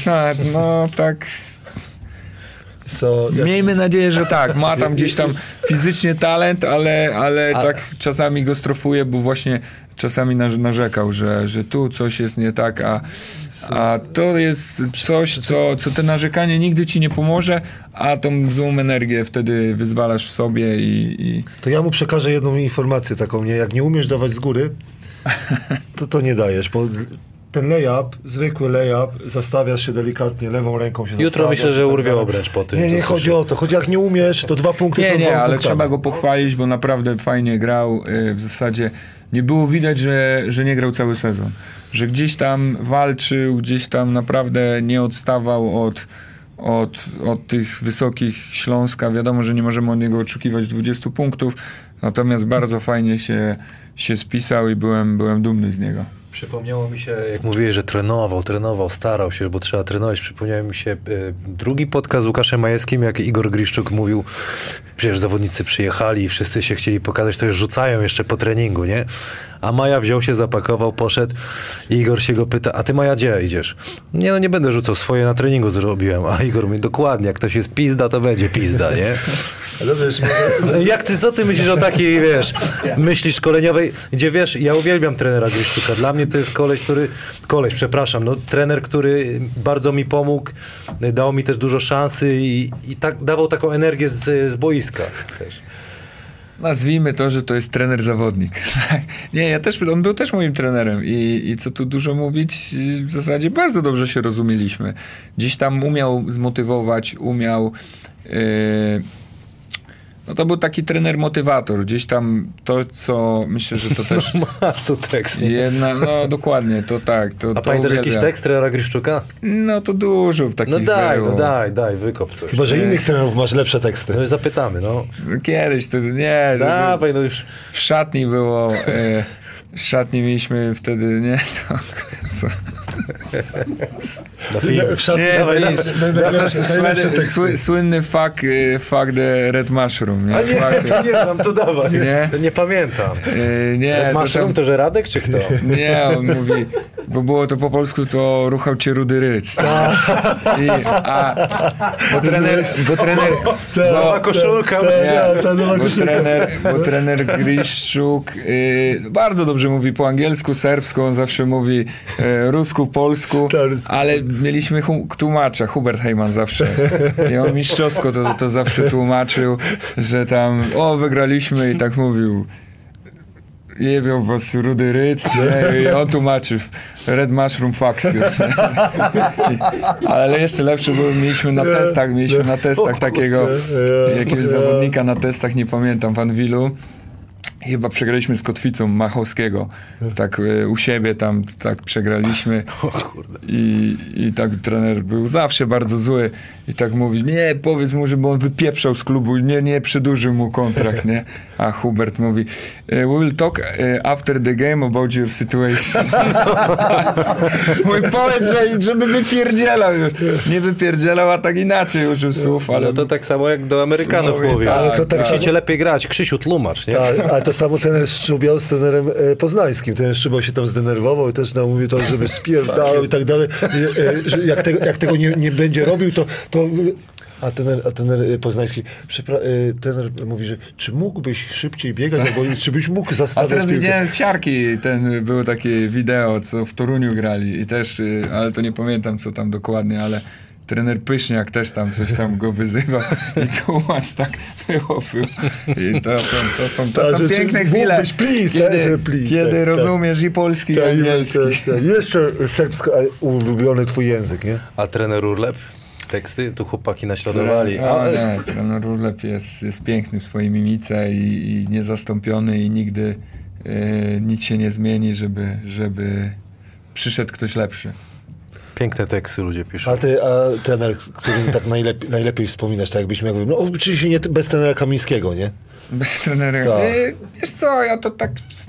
no, no tak, Co, ja, miejmy nadzieję, że tak. Ma tam gdzieś tam fizycznie talent, ale, ale A- tak czasami go strofuje, bo właśnie czasami narz- narzekał, że, że tu coś jest nie tak, a, a to jest coś, co, co te narzekanie nigdy ci nie pomoże, a tą złą energię wtedy wyzwalasz w sobie i, i to ja mu przekażę jedną informację taką, nie? Jak nie umiesz dawać z góry, to to nie dajesz, bo ten layup, zwykły layup, zastawiasz się delikatnie, lewą ręką się Jutro zastawiasz myślę, i że tak urwie obręcz po tym. Nie, nie chodzi słyszę. o to. Chodzi jak nie umiesz, to dwa punkty Nie, są nie, dwoma ale punktami. trzeba go pochwalić, bo naprawdę fajnie grał. y, W zasadzie nie było widać, że, że nie grał cały sezon. Że gdzieś tam walczył, gdzieś tam naprawdę nie odstawał od, od, od tych wysokich Śląska. Wiadomo, że nie możemy od niego oczekiwać 20 punktów, natomiast bardzo fajnie się, się spisał i byłem, byłem dumny z niego. Przypomniało mi się, jak mówiłeś, że trenował, trenował, starał się, bo trzeba trenować. Przypomniał mi się e, drugi podcast z Łukaszem Majewskim, jak Igor Griszczuk mówił, przecież zawodnicy przyjechali i wszyscy się chcieli pokazać, to już rzucają jeszcze po treningu, nie? A Maja wziął się, zapakował, poszedł i Igor się go pyta, a ty Maja gdzie idziesz? Nie, no nie będę rzucał, swoje na treningu zrobiłem. A Igor mówi, dokładnie, jak ktoś jest pizda, to będzie pizda, nie? Wiesz, może- Jak ty, co ty myślisz o takiej, wiesz, myśli szkoleniowej, gdzie wiesz, ja uwielbiam trenera Gryszczuka. Dla mnie to jest koleś, który, koleś, przepraszam, no trener, który bardzo mi pomógł, dał mi też dużo szansy i, i tak, dawał taką energię z, z boiska też. Nazwijmy to, że to jest trener zawodnik. nie, ja też, on był też moim trenerem i, i co tu dużo mówić, w zasadzie bardzo dobrze się rozumieliśmy. Gdzieś tam umiał zmotywować, umiał. Yy, no to był taki trener motywator. Gdzieś tam to, co myślę, że to też Masz tu tekst. nie? jedna, no dokładnie, to tak. To, A to pamiętasz jakiś uwielbiam. tekst trenera Gryszczuka? No to dużo takich No daj, było. no daj, daj, wykop coś. Chyba, że innych trenerów masz lepsze teksty. No i zapytamy, no. Kiedyś to nie. to- Dawaj, no już. W szatni było. E, w szatni mieliśmy wtedy, nie? To, co? W szatni słynny, fuck, e, fuck the red mushroom, nie? A nie, Fuck, to nie znam, to dawaj. Nie? To nie pamiętam. e, nie, Red to Mushroom tam, to, że Radek, czy kto? nie, on mówi, bo było to po polsku, to ruchał cię rudy ryc. I, a, bo trener, bo trener, Nowa bo, koszulka. Bo trener, bo trener Griszczuk y, bardzo dobrze mówi po angielsku, serbsku, on zawsze mówi y, rusku, polsku, ale mieliśmy hu- tłumacza, Hubert Heyman zawsze. I on mistrzowsko to, to zawsze tłumaczył, że tam, o, wygraliśmy i tak mówił. Jebią was rudy ryc, nie? I on tłumaczy Red Mushroom you. Ale jeszcze lepsze było, mieliśmy na testach, mieliśmy na testach takiego jakiegoś zawodnika na testach, nie pamiętam, w Anwilu. Chyba przegraliśmy z Kotwicą Machowskiego. Tak e, u siebie tam tak przegraliśmy. I, I tak trener był zawsze bardzo zły. I tak mówi, nie, powiedz mu, żeby on wypieprzał z klubu. Nie, nie, przedłużył mu kontrakt, nie? A Hubert mówi, e, we will talk e, after the game about your situation. Mój powiedz, że, żeby wypierdzielał już. Nie wypierdzielał, a tak inaczej użył słów, ale... No to tak samo jak do Amerykanów mówię. tak, Ale to tak Musicie samo- lepiej grać. Krzysiu, tłumacz, nie? Tak, ale to samo trener Szczubiał z trenerem e, poznańskim. Ten Szczubiał się tam zdenerwował i też nam mówił to, żeby spierdalał i tak dalej. E, że jak, tego, jak tego nie, nie będzie robił, to... to a trener, a trener e, poznański, przepra- e, trener mówi, że czy mógłbyś szybciej biegać, albo czy byś mógł A zastawiać teraz piłkę? widziałem z siarki, ten było takie wideo, co w Toruniu grali i też, y, ale to nie pamiętam co tam dokładnie, ale trener Pyszniak też tam coś tam go wyzywał i tłumacz tak było. było. I to, są, to są, to Tak, są piękne chwile, please, kiedy, tak, please, kiedy tak, tak. rozumiesz i polski i Tak, angielski. tak, tak. Jeszcze serbsko, ale ulubiony twój język, nie? A trener Urlep? Teksty? Tu chłopaki naśladowali. A, A, nie, trener Urlep jest, jest piękny w swojej mimice i, i niezastąpiony i nigdy y, nic się nie zmieni, żeby, żeby przyszedł ktoś lepszy. Piękne teksty ludzie piszą. A ty, a trener, którym tak najlepiej, najleej wspominasz, tak jakbyś miał... No, oczywiście nie bez trenera Kamińskiego, nie? Bez trenera. Tak. E, wiesz co, ja to tak. w-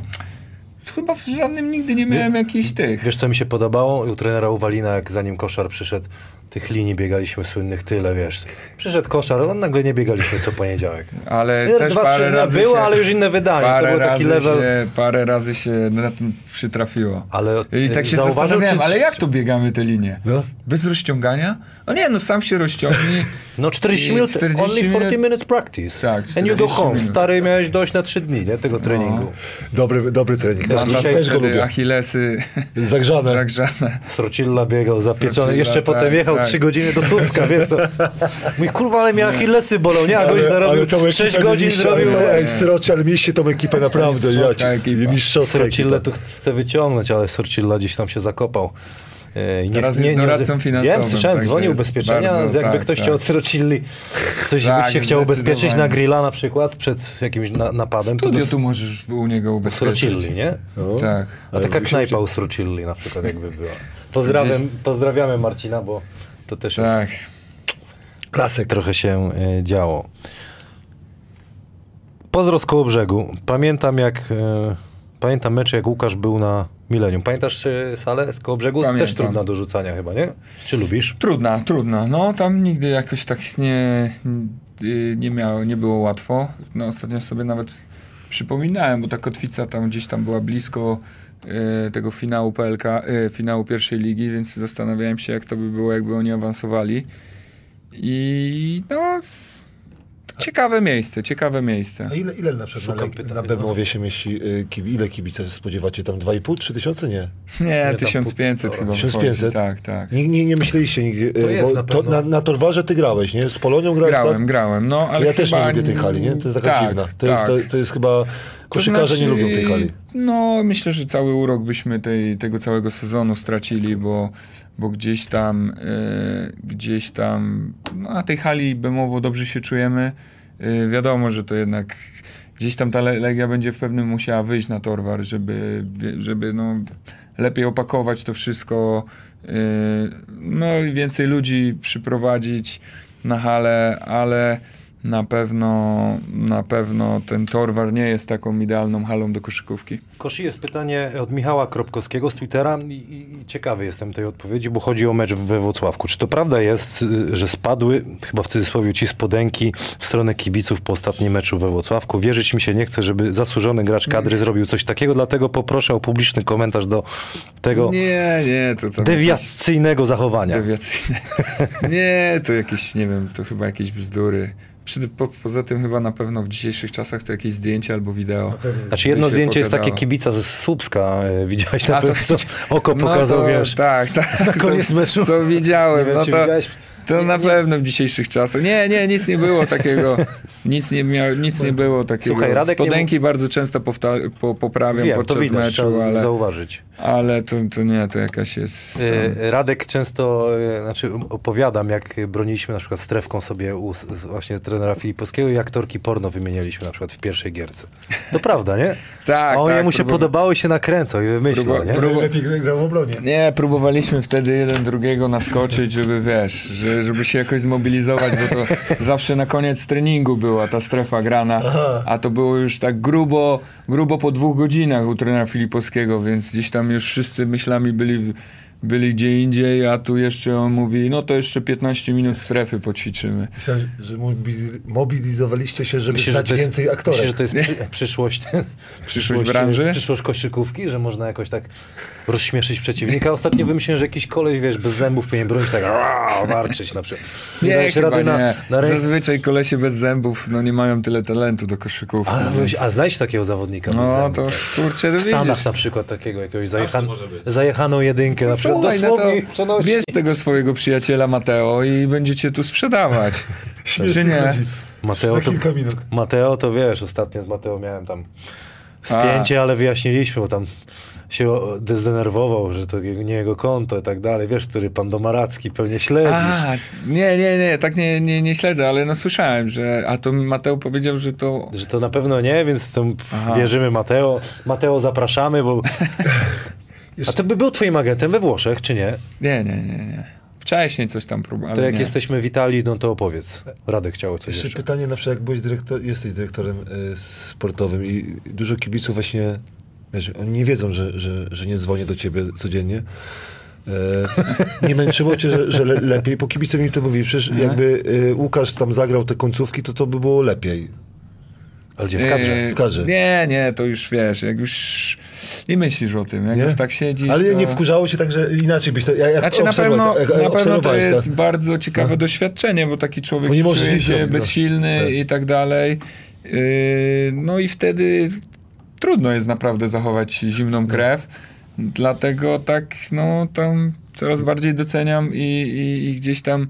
Chyba w żadnym nigdy nie miałem jakichś tych. Wiesz, co mi się podobało? U trenera Uwalina, jak zanim koszar przyszedł, tych linii biegaliśmy słynnych tyle, wiesz. Przyszedł koszar, on nagle nie biegaliśmy co poniedziałek. Ale też dwa, parę trzy razy. było, się, ale już inne wydanie. To Parę był taki razy, level. się, parę razy się na tym przytrafiło. Ale I tak się zauważył, zastanawiałem, czy- ale jak to biegamy te linie? No. Bez rozciągania? No nie, no sam się rozciągnij. No 40 I minut, 40 only 40 minut- minutes practice. Tak, And you go 40 home. minut. Stary, miałeś dojść na 3 dni, nie? Tego treningu. Dobry, dobry trening. Też, Mam też, go lubię. Achillesy Zagrzane. zagrzane. Srocilla biegał zapieczony. Srocilla, Jeszcze tak, potem jechał tak. 3 godziny do Słupska, wiesz co? Mój kurwa, ale mnie achillesy bolą, nie? A gość zarobił tą 6 ekipę godzin, zrobił... Ej, Sroci, ale mieliście tą ekipę naprawdę. Mistrzowska ci- ekipa. mistrzowska Srocilla tu chce wyciągnąć, ale Sorcilla gdzieś tam się zakopał. E, i Teraz jest doradcą finansowym, Wiem, słyszałem, także dzwonił jest ubezpieczenia, bardzo- jakby tak, ktoś tak. chciał od Srocilli coś Tak, byś się chciał ubezpieczyć na grilla na przykład przed jakimś na, napadem, to Studio do tu możesz u niego ubezpieczyć. Srocilli, nie? No. Tak. A taka knajpa u Srocilli na przykład jakby była. Pozdrawiam, Gdzieś- pozdrawiamy Marcina, bo to też jest Tak. Klasyk. trochę się e, działo. Pozdro z koło brzegu. Pamiętam jak e, pamiętam mecz jak Łukasz był na Milenium. Pamiętasz e, salę z koło brzegu? Też Pamiętam. trudna do rzucania chyba, nie? Czy lubisz? Trudna, trudna. No tam nigdy jakoś tak nie, y, nie miało, nie było łatwo. No ostatnio sobie nawet przypominałem, bo ta kotwica tam gdzieś tam była blisko y, tego finału PLK, y, finału pierwszej ligi, więc zastanawiałem się jak to by było, jakby oni awansowali. I no ciekawe miejsce, ciekawe miejsce. A ile, ile na przykład na, pytań, na no. Bemowie się mieści, y, kibi, ile kibice spodziewacie? Tam 2,5, 3 tysiące? Nie. Nie, tam 1500 chyba 1500? wychodzi. Tak, tak. Nie, nie, nie myśleliście nigdzie, To y, jest bo na to, na, na Torwarze ty grałeś, nie? Z Polonią grałeś, Grałem, tak? grałem, no ale ja też nie lubię tej hali, nie? To jest taka tak, dziwna. To, tak. jest, to, to jest chyba... Koszykarze To nie znaczy, lubią tej hali. No, myślę, że cały urok byśmy tej, tego całego sezonu stracili, bo, bo gdzieś tam, e, gdzieś tam, no, na tej hali Bemowo dobrze się czujemy. E, wiadomo, że to jednak gdzieś tam ta Le- Legia będzie w pewnym musiała wyjść na Torwar, żeby, żeby no, lepiej opakować to wszystko, e, no i więcej ludzi przyprowadzić na halę, ale na pewno, na pewno ten Torwar nie jest taką idealną halą do koszykówki. Koszy jest pytanie od Michała Kropkowskiego z Twittera i, i, ciekawy jestem tej odpowiedzi, bo chodzi o mecz we Włocławku. Czy to prawda jest, że spadły, chyba w cudzysłowie, ci spodenki w stronę kibiców po ostatnim meczu we Włocławku? Wierzyć mi się nie chce, żeby zasłużony gracz kadry zrobił coś takiego, dlatego poproszę o publiczny komentarz do tego Nie, nie, to dewiacyjnego zachowania. Dewiacyjne. Nie, to jakieś, nie wiem, to chyba jakieś bzdury. Przy, po, poza tym chyba na pewno w dzisiejszych czasach to jakieś zdjęcie albo wideo. Znaczy jedno zdjęcie jest takie pokazało. kibica z Słupska, e, widziałeś na pewno, co oko No pokazał, to, wiesz. Tak, tak. na koniec to, meczu. To widziałem. Nie wiem, no to, to na pewno w dzisiejszych czasach. Nie, nie, nic nie było takiego. Nic nie, miał, nic nie było takiego. Słuchaj, Radek nie Spodenki bardzo często powta- po, poprawiam Wiem, to podczas widać, meczu, ale, zauważyć. Ale to, to nie, to jakaś jest... Tam, E, Radek często, e, znaczy opowiadam, jak broniliśmy na przykład strefką sobie u właśnie trenera Filipowskiego i aktorki porno wymienialiśmy na przykład w pierwszej gierce. To prawda, nie? Tak, A on tak, jemu się próbowa- podobało i się nakręcał i wymyślił, Próba- nie? prób- Lepiej gra- grał w obronie. Nie, próbowaliśmy wtedy jeden drugiego naskoczyć, żeby wiesz, że, żeby się jakoś zmobilizować, bo to zawsze na koniec treningu była ta strefa grana, a to było już tak grubo, grubo po dwóch godzinach u trenera Filipowskiego, więc gdzieś tam już wszyscy myślami byli, byli gdzie indziej, a tu jeszcze on mówi, no to jeszcze 15 minut strefy poćwiczymy. Myślałem, że mobiliz- mobilizowaliście się, żeby Myślisz, że znać to jest, więcej aktorek. myślisz, że to jest przy, przyszłość, Przyszłość branży? Przyszłość koszykówki, że można jakoś tak rozśmieszyć przeciwnika. Ostatnio wymyśliłem, że jakiś koleś, wiesz, bez zębów powinien bronić tak "Aaa", warczyć na przykład. Nie, dajesz chyba rady nie. na, na. Zazwyczaj kolesie bez zębów no, nie mają tyle talentu do koszykówki. A, więc- a znajdź takiego zawodnika No to kurczę, to W Stanach widzisz. na przykład takiego jakiegoś zajechan, może być. zajechaną jedynkę na przykład. Słuchaj, no to przenosi. bierz tego swojego przyjaciela Mateo i będziecie tu sprzedawać. Czy nie? Mateo to. Mateo to wiesz, ostatnio z Mateo miałem tam A. spięcie, ale wyjaśniliśmy, bo tam się zdenerwował, że to nie jego konto i tak dalej. Wiesz, który pan Domaracki pewnie śledzisz. A, nie, nie, nie, tak nie, nie, nie śledzę, ale no słyszałem, że, a to Mateo powiedział, że to, Że to na pewno nie, więc tam Aha. wierzymy Mateo. Mateo zapraszamy, bo... A to by był twoim agentem we Włoszech, czy nie? nie, nie, nie, nie. Wcześniej coś tam próbowałem, To jak nie. jesteśmy w Italii, no to opowiedz. Radek chciał coś Jeszcze jeszcze. pytanie na przykład, jak byłeś dyrektor, jesteś dyrektorem y, sportowym i dużo kibiców właśnie, wiesz, oni nie wiedzą, że, że, że nie dzwonię do ciebie codziennie. E, nie męczyło cię, że, że le, lepiej, bo kibice mi to mówi, przecież jakby y, Łukasz tam zagrał te końcówki, to to by było lepiej. Ale gdzie w kadrze? Yy, w kadrze. Nie, nie, to już wiesz, jak już nie myślisz o tym, jak Nie? już tak siedzisz, Ale to... nie wkurzało cię tak, że inaczej byś to, jak, Znaczy na pewno, jak na pewno to jest to. bardzo ciekawe doświadczenie, bo taki człowiek Bo czuje się no. bezsilny Tak. i tak dalej. Yy, no i wtedy trudno jest naprawdę zachować zimną krew. Dlatego tak, no tam coraz bardziej doceniam i, i, i gdzieś tam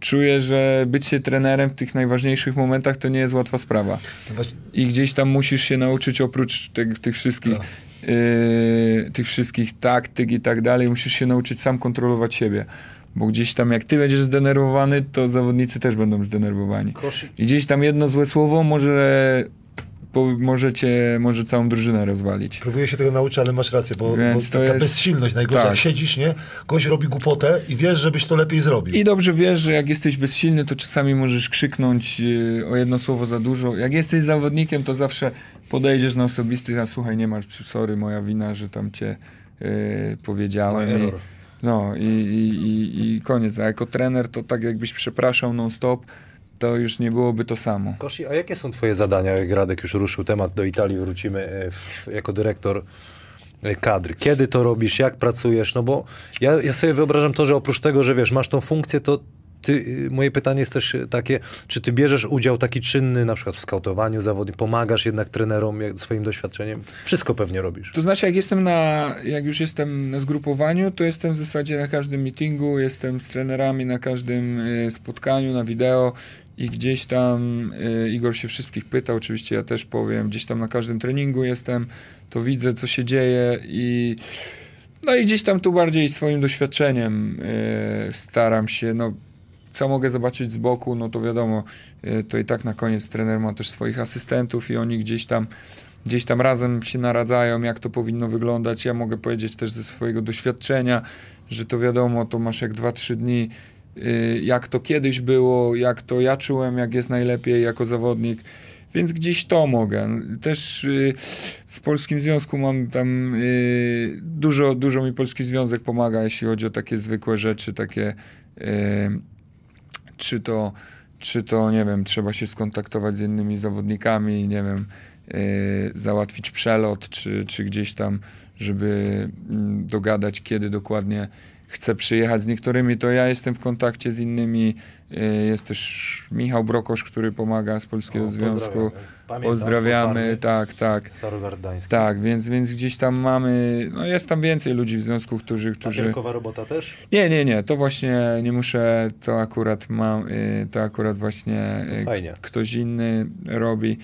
czuję, że być się trenerem w tych najważniejszych momentach to nie jest łatwa sprawa. Właśnie- I gdzieś tam musisz się nauczyć oprócz tych, tych wszystkich Tak. Yy, tych wszystkich taktyk i tak dalej, musisz się nauczyć sam kontrolować siebie. Bo gdzieś tam jak ty będziesz zdenerwowany, to zawodnicy też będą zdenerwowani. I gdzieś tam jedno złe słowo może, po, może cię, może całą drużynę rozwalić. Próbuję się tego nauczyć, ale masz rację, bo, bo Więc to taka jest- bezsilność, najgorzej tak. jak siedzisz, nie? Gość robi głupotę i wiesz, żebyś to lepiej zrobił. I dobrze wiesz, że jak jesteś bezsilny, to czasami możesz krzyknąć yy, o jedno słowo za dużo. Jak jesteś zawodnikiem, to zawsze podejdziesz na osobisty, a słuchaj, nie masz, sorry, moja wina, że tam cię yy, powiedziałem. Mój I, no i, i, i, i koniec. A jako trener, to tak jakbyś przepraszał non-stop, to już nie byłoby to samo. Kosi, a jakie są twoje zadania, jak Radek już ruszył temat, do Italii wrócimy e, w, jako dyrektor e, kadry. Kiedy to robisz, jak pracujesz? No bo ja, ja sobie wyobrażam to, że oprócz tego, że wiesz, masz tą funkcję, to ty, y, moje pytanie jest też takie, czy ty bierzesz udział taki czynny, na przykład w skautowaniu zawodów, pomagasz jednak trenerom jak, swoim doświadczeniem? Wszystko pewnie robisz. To znaczy, jak jestem na, jak już jestem na zgrupowaniu, to jestem w zasadzie na każdym meetingu, jestem z trenerami na każdym y, spotkaniu, na wideo i gdzieś tam y, Igor się wszystkich pyta, oczywiście ja też powiem, gdzieś tam na każdym treningu jestem, to widzę, co się dzieje i no i gdzieś tam tu bardziej swoim doświadczeniem y, staram się, no co mogę zobaczyć z boku, no to wiadomo, y, to i tak na koniec trener ma też swoich asystentów i oni gdzieś tam gdzieś tam razem się naradzają, jak to powinno wyglądać. Ja mogę powiedzieć też ze swojego doświadczenia, że to wiadomo, to masz jak 2-3 dni, y, jak to kiedyś było, jak to ja czułem, jak jest najlepiej jako zawodnik. Więc gdzieś to mogę. Też y, w Polskim Związku mam tam dużo, dużo mi Polski Związek pomaga, jeśli chodzi o takie zwykłe rzeczy, takie czy to, czy to, nie wiem, trzeba się skontaktować z innymi zawodnikami, nie wiem, yy, załatwić przelot, czy, czy gdzieś tam, żeby yy, dogadać, kiedy dokładnie chcę przyjechać z niektórymi, to ja jestem w kontakcie z innymi. Yy, jest też Michał Brokosz, który pomaga z Polskiego O, Związku. Pamiętam, Pozdrawiamy, tak, tak. Starogardański. Tak, więc, więc gdzieś tam mamy, no jest tam więcej ludzi w związku, którzy, którzy... Papierkowa robota też? Nie, nie, nie, to właśnie nie muszę, to akurat mam, y, to akurat właśnie y, Fajnie. ktoś inny robi.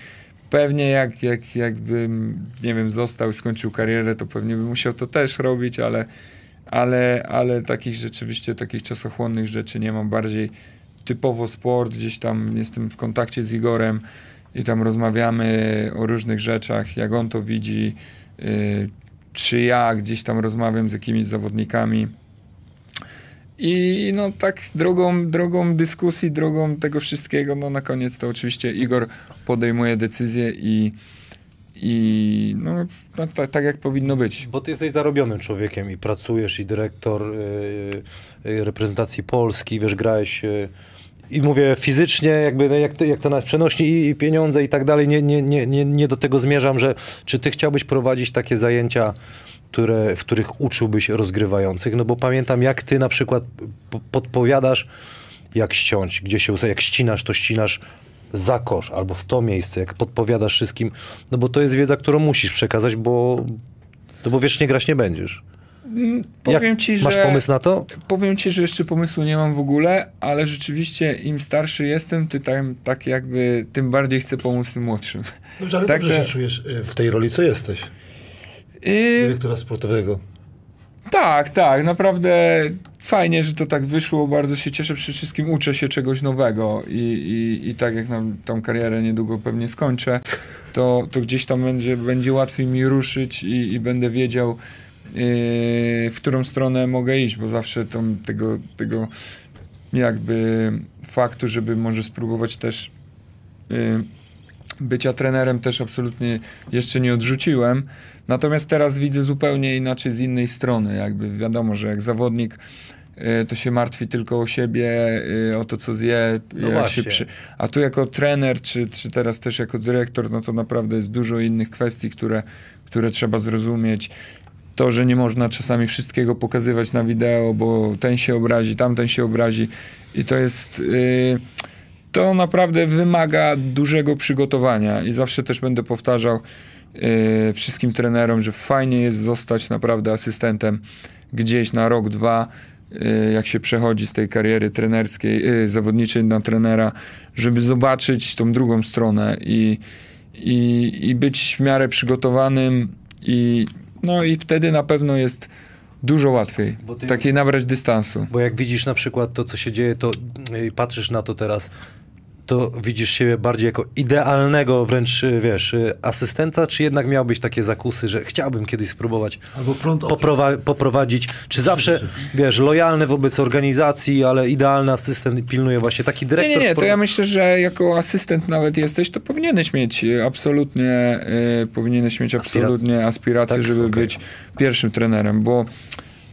Pewnie jak, jak, jakbym, nie wiem, został i skończył karierę, to pewnie bym musiał to też robić, ale, ale, ale takich rzeczywiście, takich czasochłonnych rzeczy nie mam. Bardziej typowo sport, gdzieś tam jestem w kontakcie z Igorem i tam rozmawiamy o różnych rzeczach, jak on to widzi, y, czy ja gdzieś tam rozmawiam z jakimiś zawodnikami. I no tak drogą, drogą dyskusji, drogą tego wszystkiego, no na koniec to oczywiście Igor podejmuje decyzję i, i no, no tak, tak jak powinno być. Bo ty jesteś zarobionym człowiekiem i pracujesz i dyrektor y, y, reprezentacji Polski, wiesz, grałeś y, i mówię fizycznie, jakby no, jak jak to nas przenosi i, i pieniądze i tak dalej, nie, nie, nie, nie, nie do tego zmierzam, że czy ty chciałbyś prowadzić takie zajęcia, które, w których uczyłbyś rozgrywających, no bo pamiętam jak ty na przykład po- podpowiadasz jak ściąć, gdzie się jak ścinasz, to ścinasz za kosz albo w to miejsce, jak podpowiadasz wszystkim, no bo to jest wiedza, którą musisz przekazać, bo, no bo wiecznie grać nie będziesz. Powiem jak, ci, że Masz pomysł na to? Powiem ci, że jeszcze pomysłu nie mam w ogóle, ale rzeczywiście im starszy jestem, ty tam, tak jakby tym bardziej chcę pomóc tym młodszym. Dobrze, ale Tak dobrze to- się czujesz y, w tej roli, co jesteś? I, Dyrektora sportowego. tak, tak, naprawdę fajnie, że to tak wyszło, bardzo się cieszę, przede wszystkim uczę się czegoś nowego i, i, i tak jak nam tą karierę niedługo pewnie skończę, to, to gdzieś tam będzie, będzie łatwiej mi ruszyć i, i będę wiedział, yy, w którą stronę mogę iść, bo zawsze tą, tego, tego jakby faktu, żeby może spróbować też yy, bycia trenerem też absolutnie jeszcze nie odrzuciłem. Natomiast teraz widzę zupełnie inaczej z innej strony. Jakby wiadomo, że jak zawodnik to się martwi tylko o siebie, y, o to, co zje. No jak właśnie. się przy... A tu jako trener, czy, czy teraz też jako dyrektor, no to naprawdę jest dużo innych kwestii, które, które trzeba zrozumieć. To, że nie można czasami wszystkiego pokazywać na wideo, bo ten się obrazi, tamten się obrazi. I to jest... y, to naprawdę wymaga dużego przygotowania i zawsze też będę powtarzał wszystkim trenerom, że fajnie jest zostać naprawdę asystentem gdzieś na rok, dwa, jak się przechodzi z tej kariery trenerskiej, e, zawodniczej na trenera, żeby zobaczyć tą drugą stronę i, i, i być w miarę przygotowanym i no i wtedy na pewno jest dużo łatwiej ty- takiej nabrać dystansu. Bo jak widzisz na przykład to, co się dzieje, to y, patrzysz na to teraz, to widzisz siebie bardziej jako idealnego wręcz, y, wiesz, y, asystenta, czy jednak miałbyś takie zakusy, że chciałbym kiedyś spróbować Albo front poprowa- poprowadzić, czy zawsze, wiesz, lojalny wobec organizacji, ale idealny asystent pilnuje właśnie taki dyrektor. Nie, nie, nie, to ja myślę, że jako asystent nawet jesteś, to powinieneś mieć e, absolutnie, e, powinieneś mieć absolutnie aspiracje, Tak? żeby Okej. być pierwszym trenerem, bo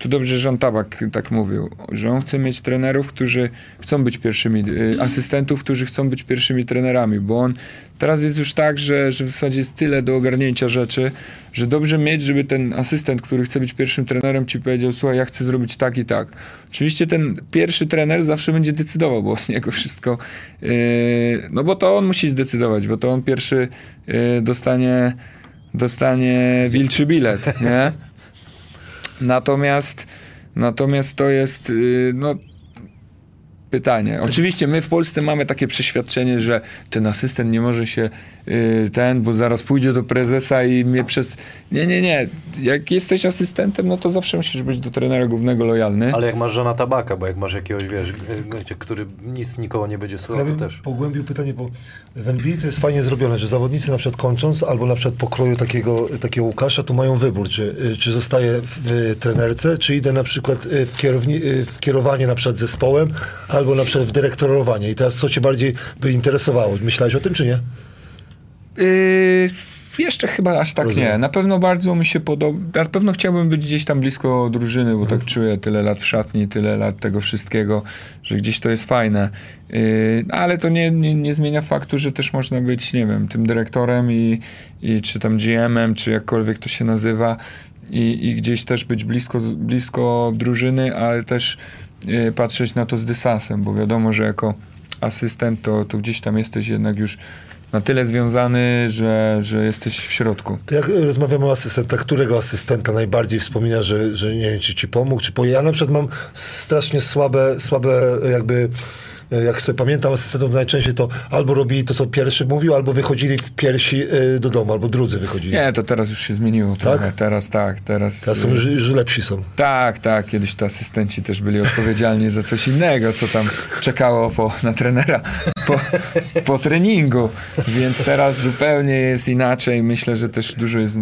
tu dobrze Jean Tabak tak mówił, że on chce mieć trenerów, którzy chcą być pierwszymi, y, asystentów, którzy chcą być pierwszymi trenerami, bo on teraz jest już tak, że, że w zasadzie jest tyle do ogarnięcia rzeczy, że dobrze mieć, żeby ten asystent, który chce być pierwszym trenerem, ci powiedział, słuchaj, ja chcę zrobić tak i tak. Oczywiście ten pierwszy trener zawsze będzie decydował, bo od niego wszystko, yy, no bo to on musi zdecydować, bo to on pierwszy yy, dostanie, dostanie wilczy bilet, nie? Natomiast, natomiast to jest, yy, no pytanie. Oczywiście my w Polsce mamy takie przeświadczenie, że ten asystent nie może się y, ten, bo zaraz pójdzie do prezesa i mnie przez... Nie, nie, nie. Jak jesteś asystentem, no to zawsze musisz być do trenera głównego lojalny. Ale jak masz żona tabaka, bo jak masz jakiegoś, wiesz, gościa, który nic nikogo nie będzie Ja słuchał, to bym też. pogłębił pytanie, bo w NBA to jest fajnie zrobione, że zawodnicy na przykład kończąc, albo na przykład pokroju takiego, takiego Łukasza, to mają wybór, czy, y, czy zostaje w, trenerce, czy idę na przykład y, w, kierowni, y, w kierowanie na przykład zespołem, albo na przykład w dyrektorowanie. I teraz co cię bardziej by interesowało? Myślałeś o tym, czy nie? Yy, jeszcze chyba aż tak Rozumiem. nie. Na pewno bardzo mi się podoba. Na pewno chciałbym być gdzieś tam blisko drużyny, bo tak czuję tyle lat w szatni, tyle lat tego wszystkiego, że gdzieś to jest fajne. Yy, ale to nie, nie, nie zmienia faktu, że też można być, nie wiem, tym dyrektorem i, i czy tam GM-em, czy jakkolwiek to się nazywa. I, i gdzieś też być blisko, blisko drużyny, ale też yy, patrzeć na to z dystansem, bo wiadomo, że jako asystent to, to gdzieś tam jesteś jednak już na tyle związany, że, że jesteś w środku. To jak rozmawiamy o asystentach, którego asystenta najbardziej wspomina, że, że nie wiem, czy ci pomógł, czy po... Ja na przykład mam strasznie słabe, słabe jakby... y, Jak sobie pamiętam asystentów, to najczęściej to albo robili to, co pierwszy mówił, albo wychodzili w piersi y, do domu, albo drudzy wychodzili. Nie, to teraz już się zmieniło trochę. Teraz tak, teraz... Teraz są, y, że, że lepsi są. Tak, tak. Kiedyś to asystenci też byli odpowiedzialni za coś innego, co tam czekało po, na trenera po, po treningu. Więc teraz zupełnie jest inaczej. Myślę, że też dużo jest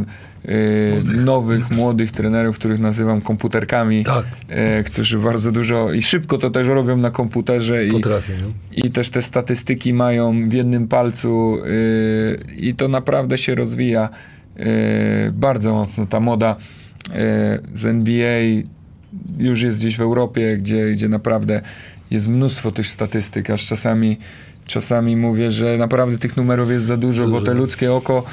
nowych, młodych trenerów, których nazywam komputerkami, Tak. y, którzy bardzo dużo i szybko to też robią na komputerze. I, no. i też te statystyki mają w jednym palcu yy, i to naprawdę się rozwija yy, bardzo mocno. Ta moda yy, z NBA już jest gdzieś w Europie, gdzie, gdzie naprawdę jest mnóstwo tych statystyk, aż czasami, czasami mówię, że naprawdę tych numerów jest za dużo, bo te ludzkie oko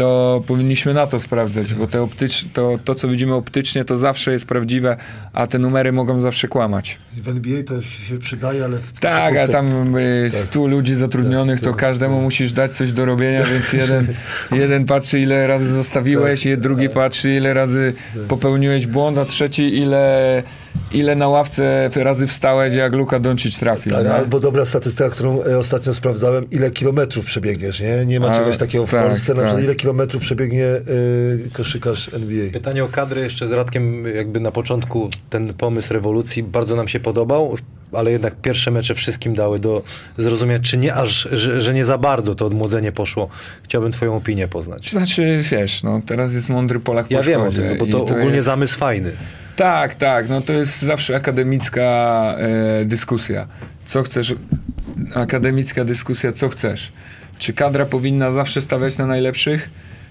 to powinniśmy na to sprawdzać, bo te optycz, to, to, co widzimy optycznie, to zawsze jest prawdziwe, a te numery mogą zawsze kłamać. W NBA to się przydaje, ale w Tak, a tam y, 100 ludzi zatrudnionych, to tak, każdemu musisz dać coś do robienia, więc jeden, jeden patrzy, ile razy zostawiłeś, Tak, drugi patrzy, ile razy popełniłeś błąd, a trzeci, ile, ile na ławce razy wstałeś, jak Luka Doncic trafił. Tak, albo dobra statystyka, którą e, ostatnio sprawdzałem, ile kilometrów przebiegniesz, nie? Nie ma A, czegoś takiego w tak, Polsce, na tak. przykład ile kilometrów przebiegnie y, koszykarz NBA. Pytanie o kadry jeszcze z Radkiem, jakby na początku ten pomysł rewolucji bardzo nam się podobał, ale jednak pierwsze mecze wszystkim dały do zrozumienia, czy nie aż, że, że nie za bardzo to odmłodzenie poszło. Chciałbym twoją opinię poznać. Znaczy, wiesz, no, teraz jest mądry Polak po Ja wiem o tym, no bo i to, ogólnie jest- zamysł fajny. Tak, tak. No to jest zawsze akademicka e, dyskusja. Co chcesz? Akademicka dyskusja, co chcesz? Czy kadra powinna zawsze stawiać na najlepszych?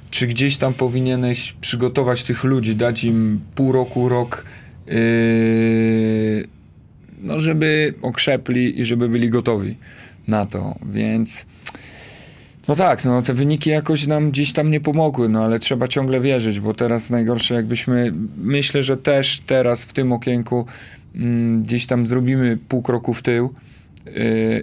Czy gdzieś tam powinieneś przygotować tych ludzi, dać im pół roku, rok, e, no żeby okrzepli i żeby byli gotowi na to. Więc no tak, no te wyniki jakoś nam gdzieś tam nie pomogły, no ale trzeba ciągle wierzyć, bo teraz najgorsze jakbyśmy, myślę, że też teraz w tym okienku mm, gdzieś tam zrobimy pół kroku w tył yy,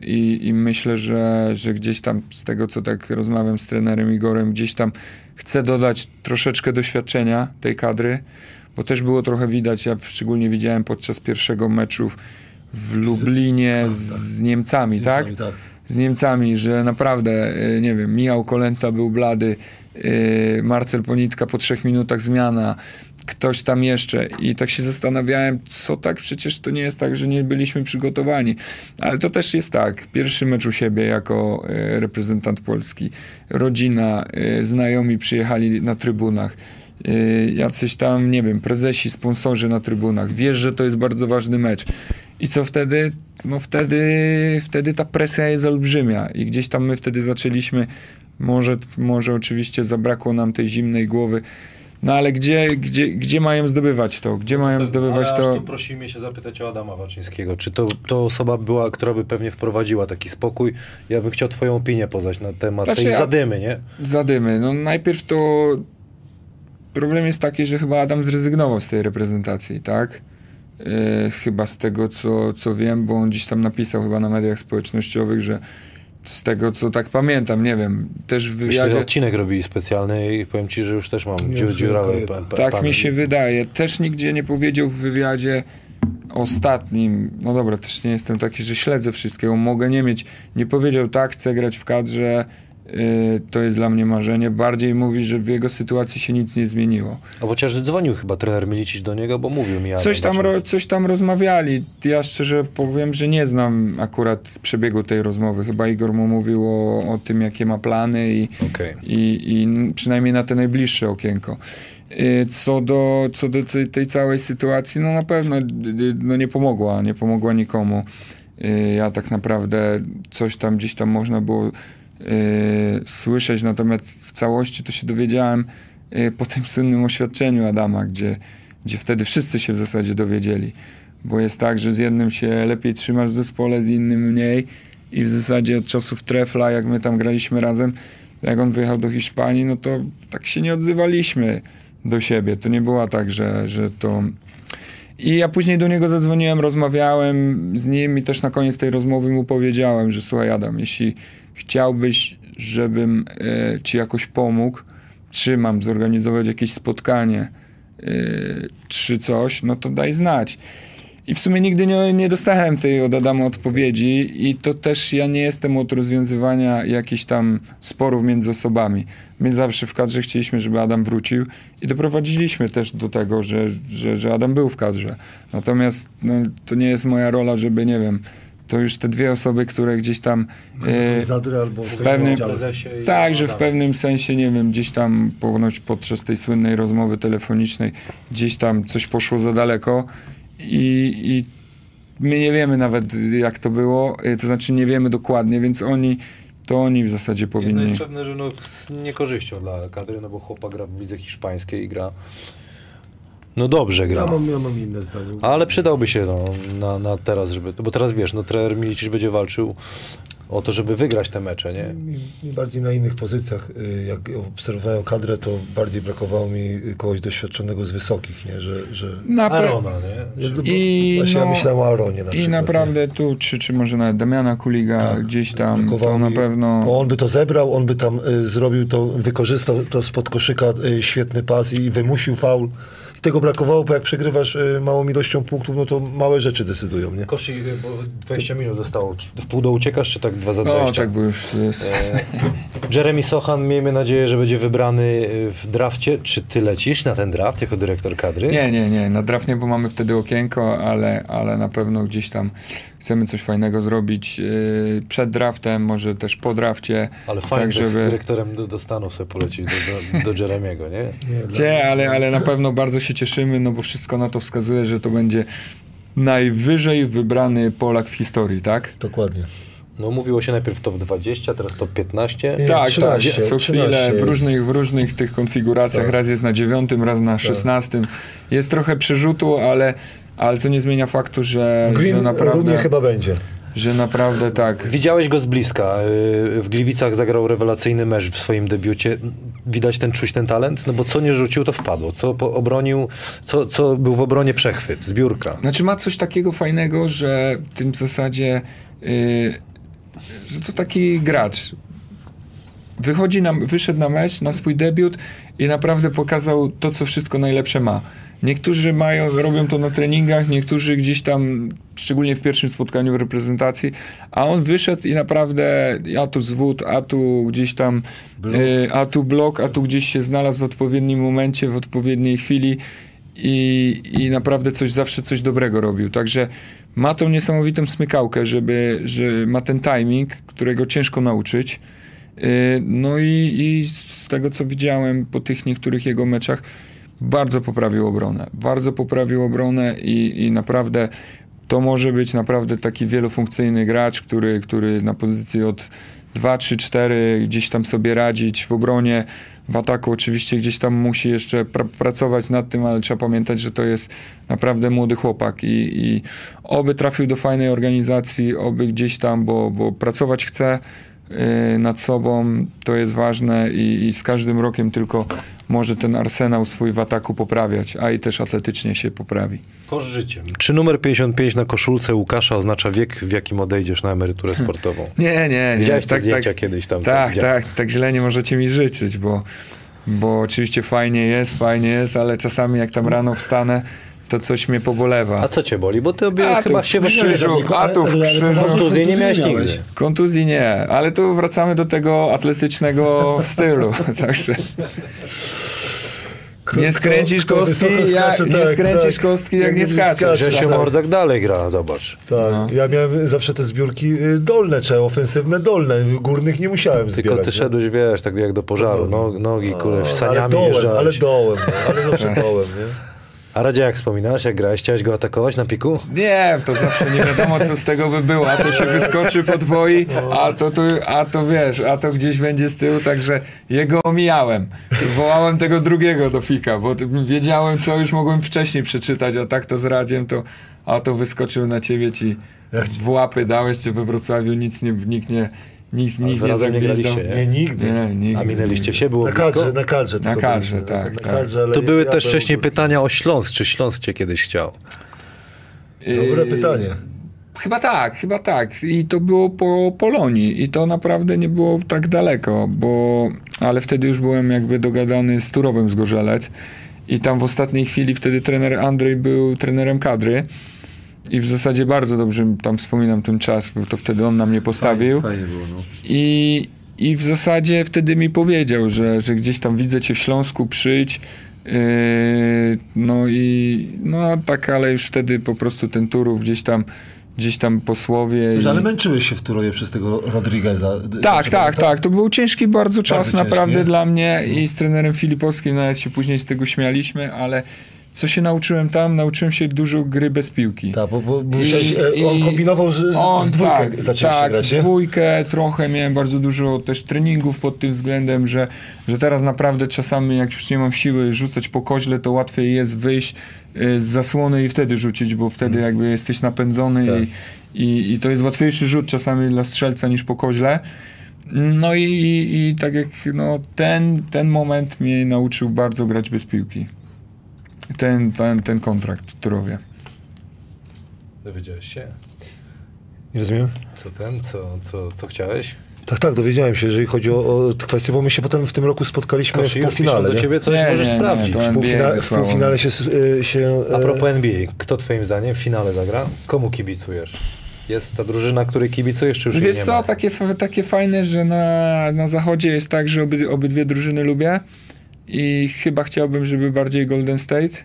i, myślę, że, że gdzieś tam z tego, co tak rozmawiam z trenerem Igorem, gdzieś tam chcę dodać troszeczkę doświadczenia tej kadry, bo też było trochę widać, ja szczególnie widziałem podczas pierwszego meczu w Lublinie z, z Niemcami, tak? tak. Z Niemcami, że naprawdę, y, nie wiem, Michał Kolenta był blady, y, Marcel Ponitka po trzech minutach zmiana, ktoś tam jeszcze. I tak się zastanawiałem, co tak, przecież to nie jest tak, że nie byliśmy przygotowani, ale to też jest tak, pierwszy mecz u siebie jako y, reprezentant Polski, rodzina, znajomi przyjechali na trybunach, jacyś tam, nie wiem, prezesi, sponsorzy na trybunach, wiesz, że to jest bardzo ważny mecz. I co wtedy? No wtedy, wtedy ta presja jest olbrzymia i gdzieś tam my wtedy zaczęliśmy, może, może oczywiście zabrakło nam tej zimnej głowy, No ale gdzie, gdzie, gdzie mają zdobywać to? Gdzie mają zdobywać Ale to? tu prosimy się zapytać o Adama Waczyńskiego. Czy to, to osoba była, która by pewnie wprowadziła taki spokój? Ja bym chciał twoją opinię poznać na temat Znaczy tej zadymy, nie? Zadymy. No najpierw to problem jest taki, że chyba Adam zrezygnował z tej reprezentacji, tak? E, chyba z tego, co, co wiem, bo on gdzieś tam napisał chyba na mediach społecznościowych, że z tego, co tak pamiętam, nie wiem, też w Myśmy wywiadzie... odcinek robili specjalny i powiem ci, że już też mam Nie, dziu, że dziurawe Tak mi się wydaje. Też nigdzie nie powiedział w wywiadzie ostatnim, no dobra, też nie jestem taki, że śledzę wszystkiego, mogę nie mieć. Nie powiedział tak, chcę grać w kadrze, to jest dla mnie marzenie. Bardziej mówi, że w jego sytuacji się nic nie zmieniło. A chociaż dzwonił chyba trener Milicic do niego, bo mówił mi Coś tam, ro, coś tam rozmawiali. Ja szczerze powiem, że nie znam akurat przebiegu tej rozmowy. Chyba Igor mu mówił o, o tym, jakie ma plany i, Okej. i, i przynajmniej na te najbliższe okienko. Y, Co do, co do tej, całej sytuacji, no na pewno y, y, no nie pomogła, nie pomogła nikomu. Y, Ja tak naprawdę coś tam gdzieś tam można było y, słyszeć, natomiast w całości to się dowiedziałem y, po tym słynnym oświadczeniu Adama, gdzie, gdzie wtedy wszyscy się w zasadzie dowiedzieli. Bo jest tak, że z jednym się lepiej trzymasz w zespole, z innym mniej i w zasadzie od czasów Trefla, jak my tam graliśmy razem, jak on wyjechał do Hiszpanii, no to tak się nie odzywaliśmy do siebie. To nie było tak, że, że to... I ja później do niego zadzwoniłem, rozmawiałem z nim i też na koniec tej rozmowy mu powiedziałem, że słuchaj Adam, jeśli chciałbyś, żebym e, ci jakoś pomógł, czy mam zorganizować jakieś spotkanie, e, czy coś, no to daj znać. I w sumie nigdy nie, nie dostałem tej od Adama odpowiedzi i to też ja nie jestem od rozwiązywania jakichś tam sporów między osobami. My zawsze w kadrze chcieliśmy, żeby Adam wrócił i doprowadziliśmy też do tego, że, że, że Adam był w kadrze. Natomiast no, to nie jest moja rola, żeby, nie wiem, to już te dwie osoby, które gdzieś tam... e, albo w pewnym, tak, że w pewnym sensie, nie wiem, gdzieś tam ponoć podczas tej słynnej rozmowy telefonicznej, gdzieś tam coś poszło za daleko i, i my nie wiemy nawet jak to było, y, to znaczy nie wiemy dokładnie, więc oni, to oni w zasadzie Jedno powinni... jest pewne, że no, z niekorzyścią dla kadry, no bo chłopak gra w lidze hiszpańskiej i gra... No dobrze gra. Ja mam, ja mam inne zdanie. Ale przydałby się no, na, na teraz, żeby... Bo teraz wiesz, no trener Milicic będzie walczył o to, żeby wygrać te mecze, nie? Mi, bardziej na innych pozycjach, y, jak obserwowałem kadrę, to bardziej brakowało mi kogoś doświadczonego z wysokich, nie? Że, że... Na pe- Arona, nie? I, Właśnie no, ja myślałem o Aronie na I przykład. naprawdę tu, czy, czy może nawet Damiana Kuliga Tak, gdzieś tam, to na mi- pewno... Bo on by to zebrał, on by tam y, zrobił to, wykorzystał to spod koszyka y, świetny pas i wymusił faul. I tego brakowało, bo jak przegrywasz y, małą ilością punktów, no to małe rzeczy decydują, nie? Koszy, bo 20 minut zostało. Czy W pół do uciekasz, czy tak 2 za No, 20? tak, bo już jest... E, Jeremy Sochan, miejmy nadzieję, że będzie wybrany y, w drafcie. Czy ty lecisz na ten draft jako dyrektor kadry? Nie, nie, nie, na draft nie, bo mamy wtedy okienko, ale, ale na pewno gdzieś tam chcemy coś fajnego zrobić yy, przed draftem, może też po drafcie. Ale fajnie, tak, że z żeby... dyrektorem do, do Stanów sobie polecić, do, do, do Jeremiego, nie? nie ale, ale na pewno bardzo się cieszymy, no bo wszystko na to wskazuje, że to będzie najwyżej wybrany Polak w historii, tak? Dokładnie. No mówiło się najpierw top 20, teraz top 15. Nie, tak, 13, tak. Co 13 chwilę w różnych, w różnych tych konfiguracjach, Tak. raz jest na dziewiątym, raz na szesnastym. Jest trochę przerzutu, ale, ale to nie zmienia faktu, że, W że naprawdę, chyba będzie. że naprawdę tak. Widziałeś go z bliska. y, W Gliwicach zagrał rewelacyjny mecz w swoim debiucie. Widać ten, czuć ten talent? No bo co nie rzucił, to wpadło. Co obronił, co, co był w obronie przechwyt, zbiórka. Znaczy ma coś takiego fajnego, że w tym zasadzie, yy, że to taki gracz. Wychodzi na, wyszedł na mecz, na swój debiut i naprawdę pokazał to, co wszystko najlepsze ma. Niektórzy mają, robią to na treningach, niektórzy gdzieś tam, szczególnie w pierwszym spotkaniu w reprezentacji, a on wyszedł i naprawdę, a tu zwód, a tu gdzieś tam, yy, a tu blok, a tu gdzieś się znalazł w odpowiednim momencie, w odpowiedniej chwili i, i naprawdę coś zawsze coś dobrego robił. Także ma tą niesamowitą smykałkę, żeby, że ma ten timing, którego ciężko nauczyć. Yy, No i, i z tego, co widziałem po tych niektórych jego meczach, bardzo poprawił obronę. Bardzo poprawił obronę i, i naprawdę to może być naprawdę taki wielofunkcyjny gracz, który, który na pozycji od 2, 3, 4 gdzieś tam sobie radzić w obronie. W ataku oczywiście gdzieś tam musi jeszcze pra- pracować nad tym, ale trzeba pamiętać, że to jest naprawdę młody chłopak i, i oby trafił do fajnej organizacji, oby gdzieś tam, bo, bo pracować chce nad sobą, to jest ważne i, i z każdym rokiem tylko może ten arsenał swój w ataku poprawiać, a i też atletycznie się poprawi. Kosz życiem. Czy numer 55 na koszulce Łukasza oznacza wiek, w jakim odejdziesz na emeryturę sportową? Nie, nie, nie. Tak, zdjęcia tak, kiedyś tam? Tak, widziałem. tak, tak źle nie możecie mi życzyć, bo, bo oczywiście fajnie jest, fajnie jest, ale czasami jak tam rano wstanę, to coś mnie pobolewa. A co cię boli? Bo ty obie, A chyba w się krzyżu, a tu w krzyżu. Kontuzji nie miałeś nigdy. Kontuzji nie, ale tu wracamy do tego atletycznego stylu, także... Nie skręcisz kto kostki, wysoko jak, skacze, nie tak, skręcisz tak. kostki, jak, Jak nie skaczesz. skaczesz. Że się Tak. Morzak dalej gra, zobacz. Tak, No. ja miałem zawsze te zbiórki y, dolne, czy ofensywne dolne, górnych nie musiałem zbierać. Tylko ty nie? szedłeś, wiesz, tak jak do pożaru, no, nogi, kule, w ale saniami dołem, ale jeżdżałeś. dołem, no, ale zawsze dołem, nie? A Radzie, jak wspominasz, jak grałeś, chciałeś go atakować na piku? Nie, to zawsze nie wiadomo, co z tego by było. A to cię wyskoczy, podwoi, a to, tu, a to wiesz, a to gdzieś będzie z tyłu, także jego omijałem. Wołałem tego drugiego do fika, bo wiedziałem, co już mogłem wcześniej przeczytać, a tak to z Radziem, to a to wyskoczył na ciebie ci w łapy dałeś, czy we Wrocławiu nic nie, nikt nie, nic, nikt wy nie razem nie zagwizdał. graliście, Nie, nigdy. Nie, nigdy. A minęliście się, było Na blisko? kadrze, na kadrze. Na kadrze, tak, na tak. kadrze, To były ja też wcześniej pytania o Śląsk. Czy Śląsk cię kiedyś chciał? Dobre Yy, pytanie. Chyba tak, chyba tak. I to było po Polonii i to naprawdę nie było tak daleko, bo ale wtedy już byłem jakby dogadany z Turowem z Gorzelec i tam w ostatniej chwili wtedy trener Andrzej był trenerem kadry i w zasadzie bardzo dobrze tam wspominam ten czas, bo to wtedy on na mnie postawił. Fajnie było, no. I, I w zasadzie wtedy mi powiedział, że, że gdzieś tam widzę cię w Śląsku, przyjdź. Yy, no i no tak, ale już wtedy po prostu ten Turów gdzieś tam gdzieś tam posłowie. Wiesz, i... Ale męczyłeś się w Turowie przez tego Rodrigueza. Tak, tak, tak. To był ciężki bardzo czas ciężki, naprawdę nie? dla mnie i z trenerem Filipowskim nawet się później z tego śmialiśmy, ale co się nauczyłem tam? Nauczyłem się dużo gry bez piłki. Tak, bo, bo I- musiałeś, e, on i- kombinował, że z, On, w dwójkę tak, tak, grać, nie? dwójkę, trochę miałem bardzo dużo też treningów pod tym względem, że, że teraz naprawdę czasami jak już nie mam siły rzucać po koźle, to łatwiej jest wyjść y, z zasłony i wtedy rzucić, bo wtedy jakby jesteś napędzony Mm. Tak. i, i, i to jest łatwiejszy rzut czasami dla strzelca niż po koźle. No i, i, i tak jak no, ten, ten moment mnie nauczył bardzo grać bez piłki. Ten, ten, ten kontrakt w Turowie. Dowiedziałeś się? Nie rozumiem? Co ten, co, co, co chciałeś? Tak, tak, dowiedziałem się, jeżeli chodzi o, o tę kwestię, bo my się potem w tym roku spotkaliśmy Koszy, w półfinale. do nie? ciebie coś, Nie, możesz nie, nie, sprawdzić. to- W NBA półfinale, w półfinale się, y, się A e, propos NBA, kto twoim zdaniem w finale zagra? Komu kibicujesz? Jest ta drużyna, której kibicujesz, czy już jej Wiesz nie co, ma? takie, takie fajne, że na, na zachodzie jest tak, że oby, obydwie drużyny lubię i chyba chciałbym, żeby bardziej Golden State,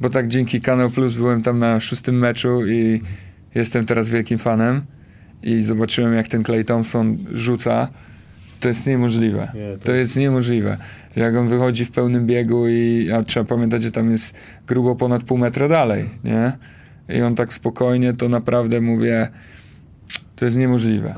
bo tak dzięki Canal Plus byłem tam na szóstym meczu i jestem teraz wielkim fanem i zobaczyłem jak ten Clay Thompson rzuca. To jest niemożliwe. Nie, to to jest niemożliwe. Jak on wychodzi w pełnym biegu i a trzeba pamiętać, że tam jest grubo ponad pół metra dalej, nie? I on tak spokojnie, to naprawdę mówię, to jest niemożliwe.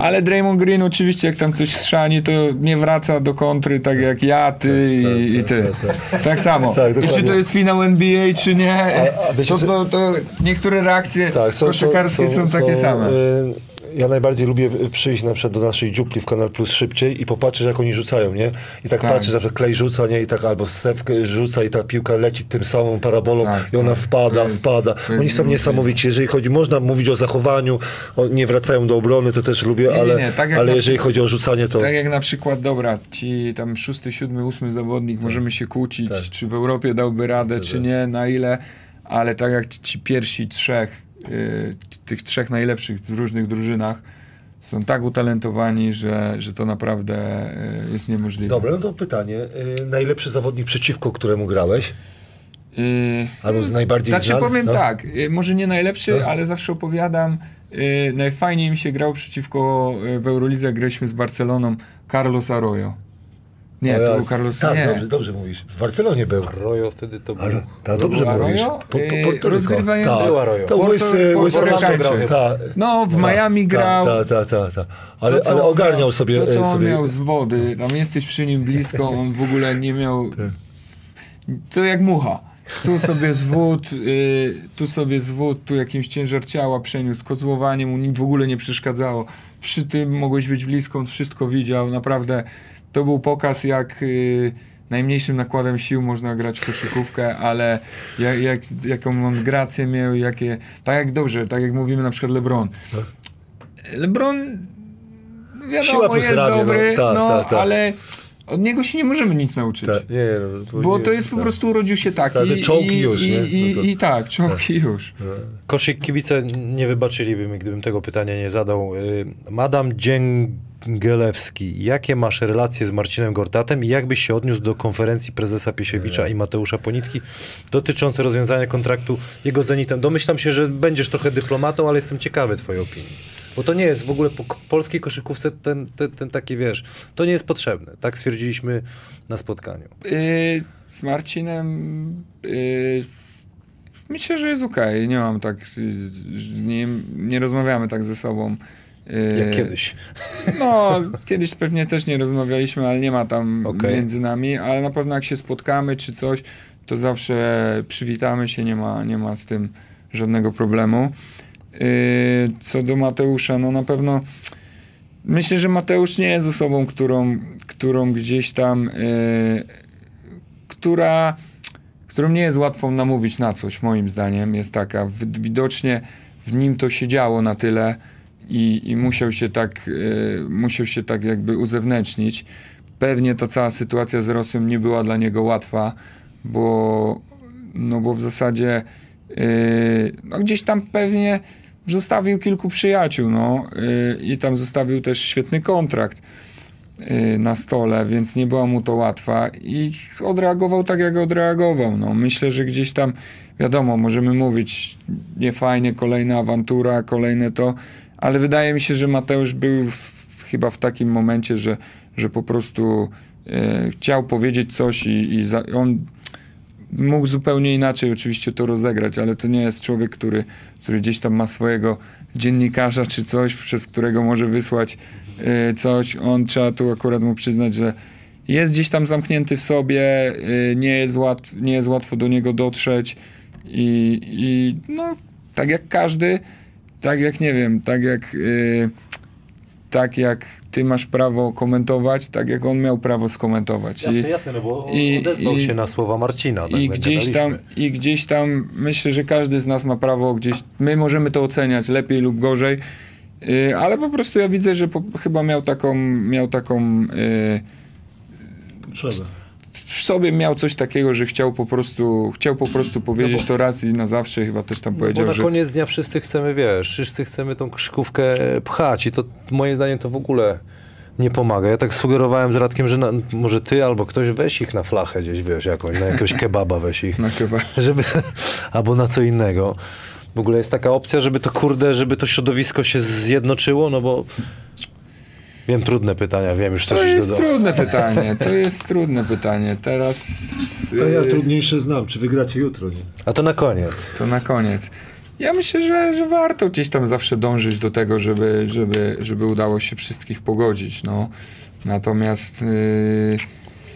Ale Draymond Green oczywiście jak tam coś schrzani, to nie wraca do kontry tak jak ja, ty tak, i, i tak, ty. tak, Tak, samo. Tak, I czy to jest finał NBA, czy nie, A- a wiecie to, to, to niektóre reakcje Tak, są, koszykarskie są, takie same. y, ja najbardziej lubię przyjść na przykład do naszej dziupli w Kanal Plus szybciej i popatrzeć, jak oni rzucają, nie? I tak, Tak. patrzę, że Klej rzuca, nie? I tak albo Steph rzuca i ta piłka leci tym samą parabolą Tak, i ona tak. wpada, jest- wpada. Oni są niesamowici. Jeżeli chodzi, można mówić o zachowaniu, o, nie wracają do obrony, to też lubię, Nie, nie, ale, nie, tak jak ale jeżeli przykład- chodzi o rzucanie, to... Tak jak na przykład, dobra, ci tam szósty, siódmy, ósmy zawodnik, możemy się kłócić, Tak. czy w Europie dałby radę, czy nie, na ile, ale tak jak ci pierwsi trzech, tych trzech najlepszych w różnych drużynach są tak utalentowani, że, że to naprawdę y, jest niemożliwe. Dobra, no to pytanie. Y, najlepszy zawodnik przeciwko któremu grałeś? Y, Albo z najbardziej Znaczy znany? powiem No. tak, y, może nie najlepszy, No. ale zawsze opowiadam, y, najfajniej mi się grał przeciwko, y, w Eurolidze graliśmy z Barceloną, Carlos Arroyo. Nie, to był Carlos, Tak, nie. dobrze, dobrze mówisz. W Barcelonie był. Rojo wtedy to był... Ale, tak, dobrze był mówisz. Arroyo? Po, po, Porto rozgrywający- Tak. Był Arroyo. To łysy, łysy. Tak. No, w Miami grał. Tak, tak, tak, tak. Ale, To, co ale on ogarniał miał, sobie. To, co e, on sobie miał z wody, tam jesteś przy nim blisko, on w ogóle nie miał... To jak mucha. Tu sobie zwód, y, tu sobie zwód, tu jakimś ciężar ciała przeniósł, kozłowanie mu w ogóle nie przeszkadzało. Przy tym mogłeś być blisko, on wszystko widział, naprawdę. To był pokaz, jak y, najmniejszym nakładem sił można grać w koszykówkę, ale jak, jak, jaką on grację miał, jakie... Tak jak dobrze, tak jak mówimy na przykład LeBron. LeBron no wiadomo, Siła plus jest ramię, no, dobry, tak, no, tak, tak. ale od niego się nie możemy nic nauczyć. Tak, nie, no, Bo nie, to jest po tak. prostu urodził się taki Tak, czołgi i, już, i, nie? i, No i tak, czołgi już. Koszyk kibice nie wybaczyliby mi, gdybym tego pytania nie zadał. Y, Madam Dzięgielewski, jakie masz relacje z Marcinem Gortatem i jak byś się odniósł do konferencji prezesa Piesiewicza i Mateusza Ponitki dotyczące rozwiązania kontraktu jego Zenitem? Domyślam się, że będziesz trochę dyplomatą, ale jestem ciekawy twojej opinii. Bo to nie jest w ogóle po polskiej koszykówce ten, ten, ten taki, wiesz, to nie jest potrzebne. Tak stwierdziliśmy na spotkaniu. Yy, z Marcinem yy, myślę, że jest okej. Nie mam tak yy, z nim, nie rozmawiamy tak ze sobą. Yy, Jak kiedyś. No, kiedyś pewnie też nie rozmawialiśmy, ale nie ma tam Okej. między nami, ale na pewno jak się spotkamy czy coś, to zawsze przywitamy się, nie ma, nie ma z tym żadnego problemu. Yy, co do Mateusza, no na pewno myślę, że Mateusz nie jest osobą, którą, którą gdzieś tam, yy, która, którą nie jest łatwo namówić na coś, moim zdaniem, jest taka. Wi- Widocznie w nim to się działo na tyle i, i musiał się tak, yy, musiał się tak jakby uzewnętrznić. Pewnie ta cała sytuacja z Rosją nie była dla niego łatwa, bo, no bo w zasadzie no gdzieś tam pewnie zostawił kilku przyjaciół, no yy, i tam zostawił też świetny kontrakt yy, na stole, więc nie była mu to łatwa i odreagował tak, jak odreagował. No, myślę, że gdzieś tam, wiadomo, możemy mówić niefajnie, kolejna awantura, kolejne to, ale wydaje mi się, że Mateusz był w, chyba w takim momencie, że, że po prostu yy, chciał powiedzieć coś i, i za, on mógł zupełnie inaczej oczywiście to rozegrać, ale to nie jest człowiek, który, który gdzieś tam ma swojego dziennikarza czy coś, przez którego może wysłać y, coś. On trzeba tu akurat mu przyznać, że jest gdzieś tam zamknięty w sobie, y, nie, jest łat, nie jest łatwo do niego dotrzeć i, i no, tak jak każdy, tak jak nie wiem, tak jak y, tak jak ty masz prawo komentować, tak jak on miał prawo skomentować. Jasne, I- jasne, no bo i- odezwał i- się na słowa Marcina. tak i gdzieś tam. I gdzieś tam myślę, że każdy z nas ma prawo gdzieś. My możemy to oceniać lepiej lub gorzej, yy, ale po prostu ja widzę, że po, chyba miał taką, miał taką. Yy, Potrzebę. W sobie miał coś takiego, że chciał po prostu, chciał po prostu powiedzieć to raz i na zawsze, chyba też tam No bo powiedział, na koniec dnia wszyscy chcemy, wiesz, wszyscy chcemy tą koszykówkę pchać i to moim zdaniem to w ogóle nie pomaga. Ja tak sugerowałem z Radkiem, że na, może ty albo ktoś weź ich na flachę gdzieś, wiesz, jakąś, na jakiegoś kebaba weź ich, No chyba. żeby, albo na co innego. W ogóle jest taka opcja, żeby to kurde, żeby to środowisko się zjednoczyło, no bo wiem, trudne pytania, wiem już To coś jest dodał. trudne pytanie. To jest trudne pytanie. Teraz. A ja yy, trudniejsze znam. Czy wygracie jutro, nie? A to na koniec. To na koniec. Ja myślę, że, że warto gdzieś tam zawsze dążyć do tego, żeby, żeby, żeby udało się wszystkich pogodzić. No. Natomiast yy,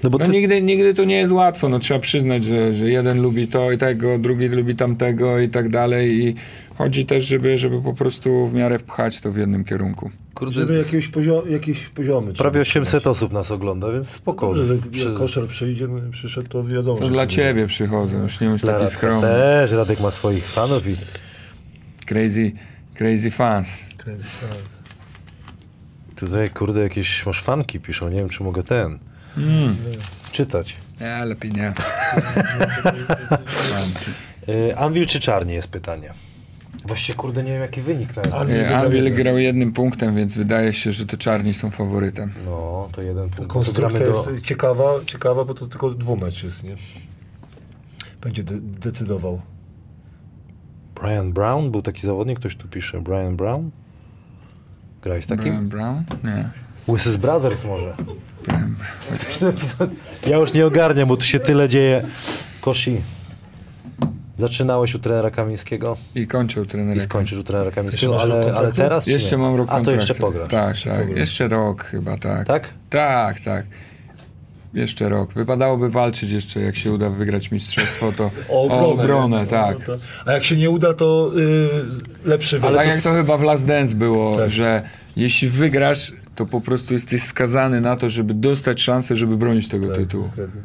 No bo no ty, nigdy, nigdy to nie jest łatwo. No, trzeba przyznać, że, że jeden lubi to i tego, drugi lubi tamtego i tak dalej. I chodzi też, żeby, żeby po prostu w miarę wpchać to w jednym kierunku. kurde, Żeby jakiegoś, pozio- jakieś poziomy. prawie trzeba 800 osób nas ogląda, więc spoko. Dobrze, że Przy- koszer przyjdzie, no, przyszedł, to wiadomo. To dla ciebie przychodzą, już nie bądź taki skromny. też, Radek ma swoich fanów i Crazy, crazy fans. Crazy fans. Tutaj, kurde, jakieś masz fanki piszą, nie wiem, czy mogę ten czytać. Nie, lepiej nie. Y, Anvil czy Czarni jest pytanie. Właściwie, kurde, nie wiem, jaki wynik nawet. Anvil grał jednym punktem, więc wydaje się, że to czarni są faworytem. No, to jeden punkt. Konstrukcja jest do... ciekawa, ciekawa, bo to tylko dwumecz jest, nie? Będzie de- decydował. Brian Brown, był taki zawodnik, ktoś tu pisze. Brian Brown? Grałeś z takim? Brian Brown? Nie. Łysy Brothers może. Ja już nie ogarniam, bo tu się tyle dzieje. Koshi, zaczynałeś u trenera Kamińskiego I kończył trener. i skończysz u trenera Kamińskiego, Jeszcze ale, ale kontraktu? teraz Jeszcze nie. mam rok A to kontraktu. jeszcze pograsz. Tak, tak. Jeszcze rok chyba, tak. Tak? Tak, tak. Jeszcze rok. Wypadałoby walczyć jeszcze, jak się uda wygrać mistrzostwo, to O obronę. o obronę tak. No to- A jak się nie uda, to y, lepszy Ale wynik. tak jak to chyba w Last Dance było, Tak. że jeśli wygrasz, to po prostu jesteś skazany na to, żeby dostać szansę, żeby bronić tego Tak, tytułu. dokładnie.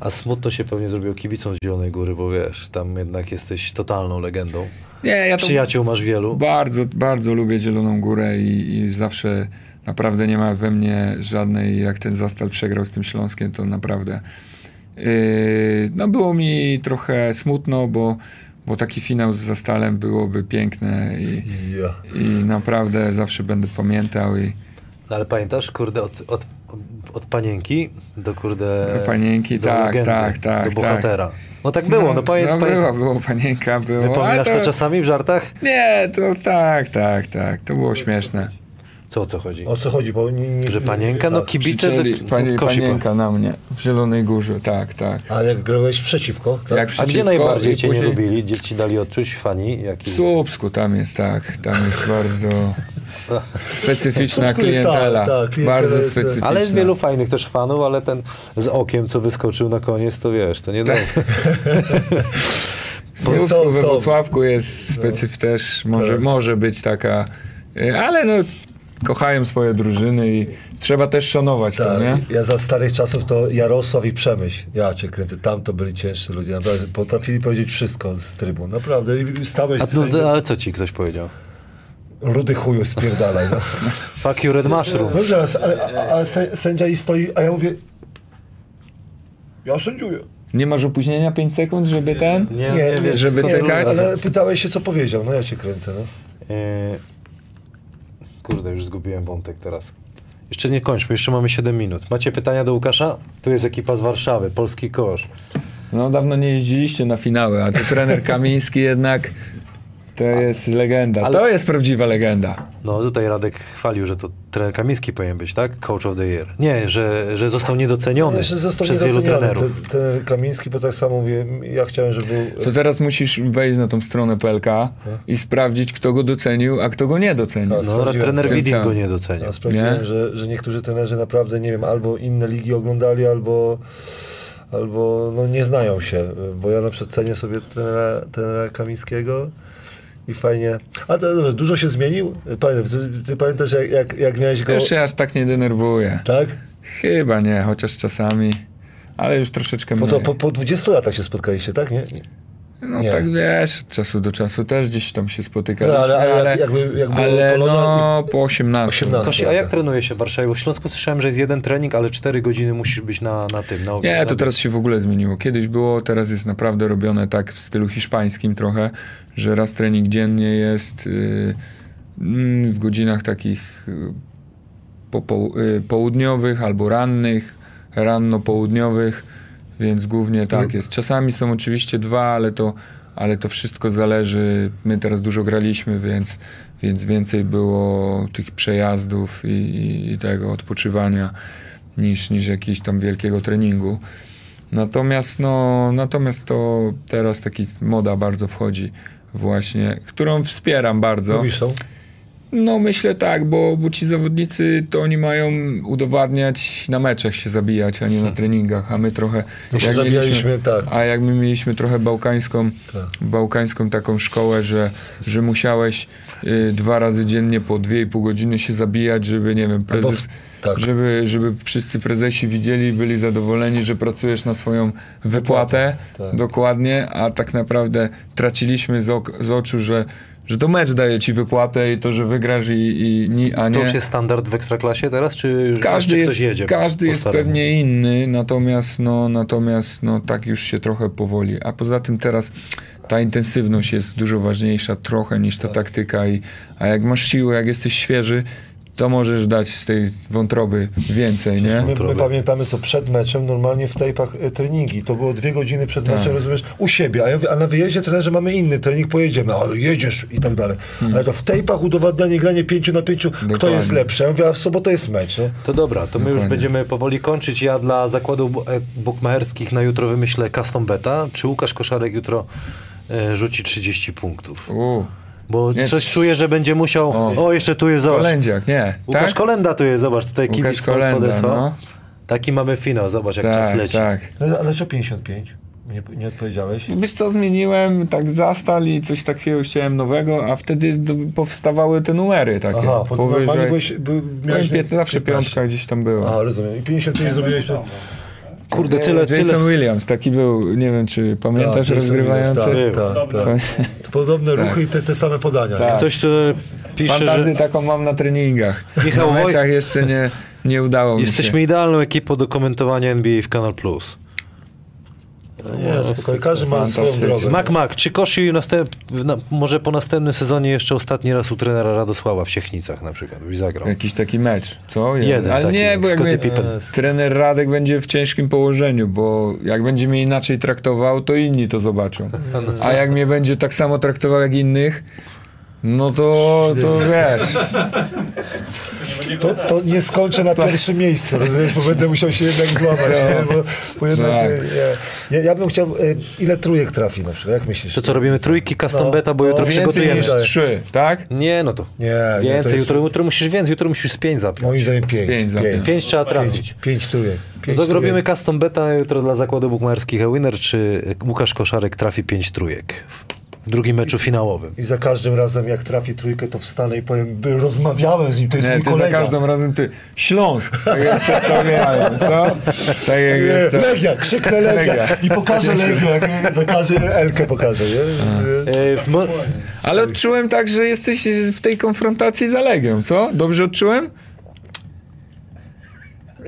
A smutno się pewnie zrobiło kibicom z Zielonej Góry, bo wiesz, tam jednak jesteś totalną legendą. Nie, ja to Przyjaciół masz wielu. bardzo, bardzo lubię Zieloną Górę i, i zawsze naprawdę nie ma we mnie żadnej, jak ten Zastal przegrał z tym Śląskiem, to naprawdę yy, no było mi trochę smutno, bo, bo taki finał z Zastalem byłoby piękne i, Ja. i naprawdę zawsze będę pamiętał i No ale pamiętasz, kurde, od, od, od panienki do kurde... Panienki, do tak, legendy, tak, tak, Do bohatera. No tak było, no, pamię, no pamię... było, było panienka, było. Wypominasz ale to czasami w żartach? Nie, to tak, tak, tak, to było śmieszne. Co o co chodzi? O co chodzi? Bo nie, nie, Że panienka? No tak. kibice do, pani, panienka na mnie w Zielonej Górze, tak, tak. A jak grałeś przeciwko, tak? Jak A przeciwko gdzie najbardziej cię nie później- lubili? Gdzie ci dali odczuć fani? Jaki W Słupsku tam jest, tak, tam jest bardzo specyficzna klientela, tak, tak, klientela bardzo jest, specyficzna. Ale jest wielu fajnych też fanów, ale ten z okiem, co wyskoczył na koniec, to wiesz, to nie Tak. Są, we. Wrocławku jest specyf też, może, Tak. może być taka, y, ale no kochają swoje drużyny i trzeba też szanować to, Tak, nie? ja za starych czasów to Jarosław i Przemyśl. Ja cię kręcę, tam to byli ciężsi ludzie, naprawdę. Potrafili powiedzieć wszystko z trybun, naprawdę. I stałeś A, no, ale co ci ktoś powiedział? Rudy chuju spierdalaj. No. Fuck you red mushroom. Dobrze, ale, ale, ale sę- sędzia i stoi, a ja mówię, ja sędziuję. Nie masz opóźnienia 5 sekund, żeby ten? Nie, Nie, nie, żeby skąd- cekać? Ale pytałeś się, co powiedział, no ja cię kręcę, no. E, Kurde, już zgubiłem wątek teraz. Jeszcze nie kończmy, jeszcze mamy 7 minut. Macie pytania do Łukasza? Tu jest ekipa z Warszawy, polski kosz. No dawno nie jeździliście na finały, a to trener Kamiński jednak to jest legenda. ale- To jest prawdziwa legenda. No tutaj Radek chwalił, że to trener Kamiński powinien być, tak? Coach of the year. Nie, że, że został niedoceniony Jeszcze został przez wielu niedoceniony. trenerów. Ten, ten Kamiński, bo tak samo mówię, ja chciałem, żeby był... To teraz musisz wejść na tą stronę PLK i sprawdzić, kto go docenił, a kto go nie docenił. Tak. No, sprawdziłem. trener Widin go nie docenił. Ja sprawdziłem, Nie? że, że niektórzy trenerzy naprawdę, nie wiem, albo inne ligi oglądali, albo, albo no, nie znają się. Bo ja na przykład cenię sobie trenera, trenera Kamińskiego i fajnie... A to dobrze, dużo się zmienił? Pamiętam, ty, ty pamiętasz, jak, jak, jak miałeś go... Już się aż tak nie denerwuje. Tak? Chyba nie, chociaż czasami, ale już troszeczkę Bo mniej. to po, po 20 latach się spotkaliście, tak? Nie? nie. No nie. tak wiesz, od czasu do czasu też gdzieś tam się spotykaliśmy, No, ale- ale ale, jak- jakby- jak było ale Polonia no po 18. 18. Kosi, a jak trenuje się w Warszawie? Bo w Śląsku słyszałem, że jest jeden trening, ale 4 godziny musisz być na, na tym. Na, Nie, na to teraz się w ogóle zmieniło. Kiedyś było, teraz jest naprawdę robione tak w stylu hiszpańskim trochę, że raz trening dziennie jest yy, w godzinach takich po, po, yy, południowych albo rannych, ranno-południowych, więc głównie tak jest. Czasami są oczywiście dwa, ale to, ale to wszystko zależy. My teraz dużo graliśmy, więc, więc więcej było tych przejazdów i, i, tego odpoczywania niż, niż jakiegoś tam wielkiego treningu. Natomiast, no, natomiast to teraz taki moda bardzo wchodzi właśnie, którą wspieram bardzo. Lubisz tą? No myślę tak, bo, bo ci zawodnicy to oni mają udowadniać na meczach się zabijać, a nie na treningach, a my trochę... My się zabijaliśmy, tak. A jak my mieliśmy trochę bałkańską, Tak. bałkańską taką szkołę, że, że musiałeś y, dwa razy dziennie po dwie i pół godziny się zabijać, żeby, nie wiem, prezes... tak. Żeby, żeby wszyscy prezesi widzieli i byli zadowoleni, że pracujesz na swoją wypłatę, tak. dokładnie, a tak naprawdę traciliśmy z, ok- z oczu, że, że to mecz daje ci wypłatę i to, że wygrasz i, i a nie... To już jest standard w Ekstraklasie teraz, czy już Każdy jest, ktoś jedzie? każdy jest staremu? pewnie inny, natomiast, no, natomiast no, tak już się trochę powoli. A poza tym teraz ta intensywność jest dużo ważniejsza trochę niż ta taktyka. I, a jak masz siłę, jak jesteś świeży, to możesz dać z tej wątroby więcej, nie? My, my pamiętamy, co przed meczem normalnie w tejpach e, treningi. To było dwie godziny przed Tak. meczem, rozumiesz, u siebie. A, ja mówię, a na wyjeździe trenerze mamy inny trening, pojedziemy. Ale jedziesz i tak dalej. Ale to w tejpach udowadnianie granie pięciu na pięciu, kto Hmm. Dokładnie. jest lepszy. Ja mówię, a w sobotę jest mecz. Nie? To dobra, to my już Dokładnie. będziemy powoli kończyć. Ja dla zakładów e, bukmacherskich na jutro wymyślę custom beta. Czy Łukasz Koszarek jutro e, rzuci 30 punktów? U, Bo Nie, coś czuję, że będzie musiał... O. O, jeszcze tu jest, zobacz. Kolędziak, nie. Łukasz tak? Kolenda tu jest, zobacz, tutaj Łukasz kibic Kolenda, podesłał. no. Taki mamy finał, zobacz jak czas Tak, leci. tak. No, ale co 55? Nie, nie odpowiedziałeś? Wiesz co, zmieniłem tak zastal i coś takiego chciałem nowego, a wtedy powstawały te numery takie. Aha, normalnie powyżej. byłeś, był, Miałem miałeś pię- zawsze 15. piątka gdzieś tam była. Aha, rozumiem. I 55 zrobiłeś... To... Kurde, tyle, Jason tyle... Williams, taki był, nie wiem czy pamiętasz, Tak, rozgrywający. Tak, tak, tak. To podobne ruchy i te, te same podania. Tak. Ktoś tu pisze, Fantazję że taką mam na treningach. Michał na Woj- meczach jeszcze nie, nie udało mi się. jesteśmy idealną ekipą do komentowania NBA w Kanal Plus. Nie, spokojnie. Każdy ma swoją drogę. Mac Mac, czy Kosi następ... na, może po następnym sezonie jeszcze ostatni raz u trenera Radosława w Siechnicach na przykład byś zagrał? Jakiś taki mecz, co? Jeden Ale taki, nie, bo jak mnie, trener Radek będzie w ciężkim położeniu, bo jak będzie mnie inaczej traktował, to inni to zobaczą. A jak mnie będzie tak samo traktował jak innych, no to, to wiesz. To, to nie skończę na pierwszym miejscu, rozumiesz, bo będę musiał się jednak złamać. Nie? Bo, bo jednak, Tak. nie. Ja, ja bym chciał, e, ile trójek trafi na przykład, jak myślisz? To co, robimy trójki custom No, beta, bo no, jutro więcej przygotujemy. Więcej niż trzy, tak? Nie, no to Nie, nie, to więcej. jest- Jutro, jutro musisz więcej, jutro musisz z pięć zapiąć. Moim zdaniem pięć. pięć zapiąć. Pięć trzeba trafić. Pięć, pięć trójek. No Pięć to trójek. robimy custom beta jutro dla zakładu bukmacherskich e-winner, czy Łukasz Koszarek trafi pięć trójek w- drugim meczu finałowym. I za każdym razem, jak trafi trójkę, to wstanę i powiem, by rozmawiałem z nim, to jest Nie, mój ty za kolega. każdym razem ty Śląsk, tak jak przedstawiają, co? Tak jak Nie, jest to. Legia, krzyknę Legia Legia. i pokażę Legię, jak za każdy Elkę pokażę, nie? E, mo- Ale odczułem tak, że jesteś w tej konfrontacji z Legią, co? Dobrze odczułem?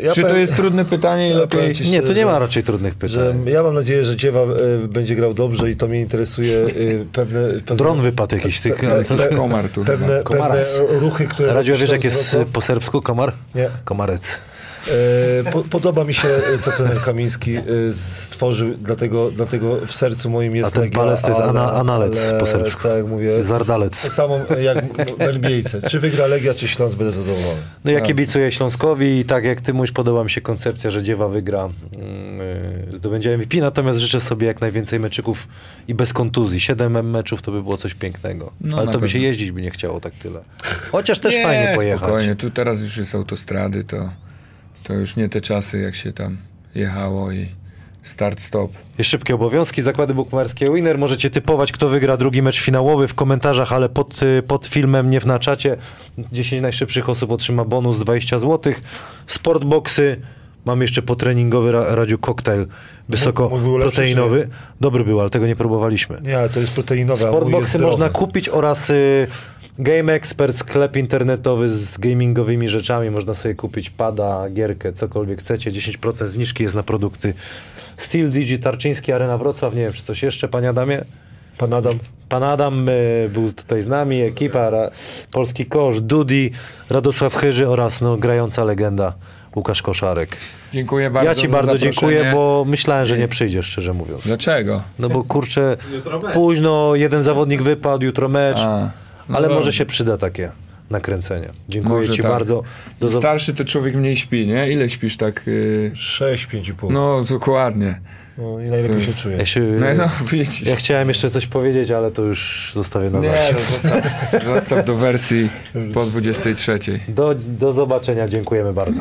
Ja Czy to jest trudne pytanie i Ja lepiej... ci nie, to nie szczerze, ma raczej trudnych pytań. ja mam nadzieję, że Dziewa e, będzie grał dobrze i to mnie interesuje e, pewne, pewne... Dron wypadł jakiś z tych... pe- pe- pe- Komar tu Pewne, pewne ruchy, które... Radziu, a wiesz jak jest po serbsku komar? Nie. Komarec. E, po, podoba mi się, co trener Kamiński e, stworzył, dlatego, dlatego w sercu moim jest A ten Legia, palec to jest ana- analec ale, po serbsku. Tak jak mówię, Zardalec. tak samo jak w. Czy wygra Legia, czy Śląsk, będę zadowolony. No ja kibicuję Śląskowi i tak jak ty mówisz, podoba mi się koncepcja, że Dziewa wygra, yy, zdobędzie MVP, natomiast życzę sobie jak najwięcej meczyków i bez kontuzji. Siedem meczów to by było coś pięknego. No, Ale to by się jeździć by nie chciało tak tyle. Chociaż też nie, fajnie pojechać. spokojnie, tu teraz już jest autostrady, to, to już nie te czasy, jak się tam jechało i start-stop. Jest szybkie obowiązki, zakłady bukmacherskie Winner. Możecie typować, kto wygra drugi mecz finałowy w komentarzach, ale pod, y, pod filmem, nie w na czacie. 10 najszybszych osób otrzyma bonus 20 zł. Sportboxy. Mam jeszcze potreningowy ra, Radziu koktajl wysoko mój był lepszy, proteinowy. Dobry był, ale tego nie próbowaliśmy. Nie, ale to jest proteinowe, a mój jest Sportboxy zdrowy. można kupić oraz y, Game Expert, sklep internetowy z gamingowymi rzeczami. Można sobie kupić pada, gierkę, cokolwiek chcecie. 10% zniżki jest na produkty Steel Digi, Tarczyński, Arena Wrocław. Nie wiem, czy coś jeszcze, panie Adamie? Pan Adam. Pan Adam y, był tutaj z nami, ekipa, ra, Polski Kosz, Dudi, Radosław Chyży oraz no, grająca legenda Łukasz Koszarek. Dziękuję bardzo ja ci za bardzo zaproszenie. dziękuję, bo myślałem, że nie przyjdziesz, szczerze mówiąc. Dlaczego? No bo kurczę, późno, jeden zawodnik wypadł, jutro mecz, A, no ale może dobrze. się przyda takie nakręcenie. Dziękuję Może ci tak. bardzo. Do Im starszy to człowiek mniej śpi, nie? Ile śpisz tak? Yy... 6, 5,5. No. No, dokładnie. no i najlepiej się czuję. ja, się, No, no ja chciałem jeszcze coś powiedzieć, ale to już zostawię na Nie, zawsze. no, zostaw, zostaw do wersji po 23. Do, do zobaczenia, dziękujemy bardzo.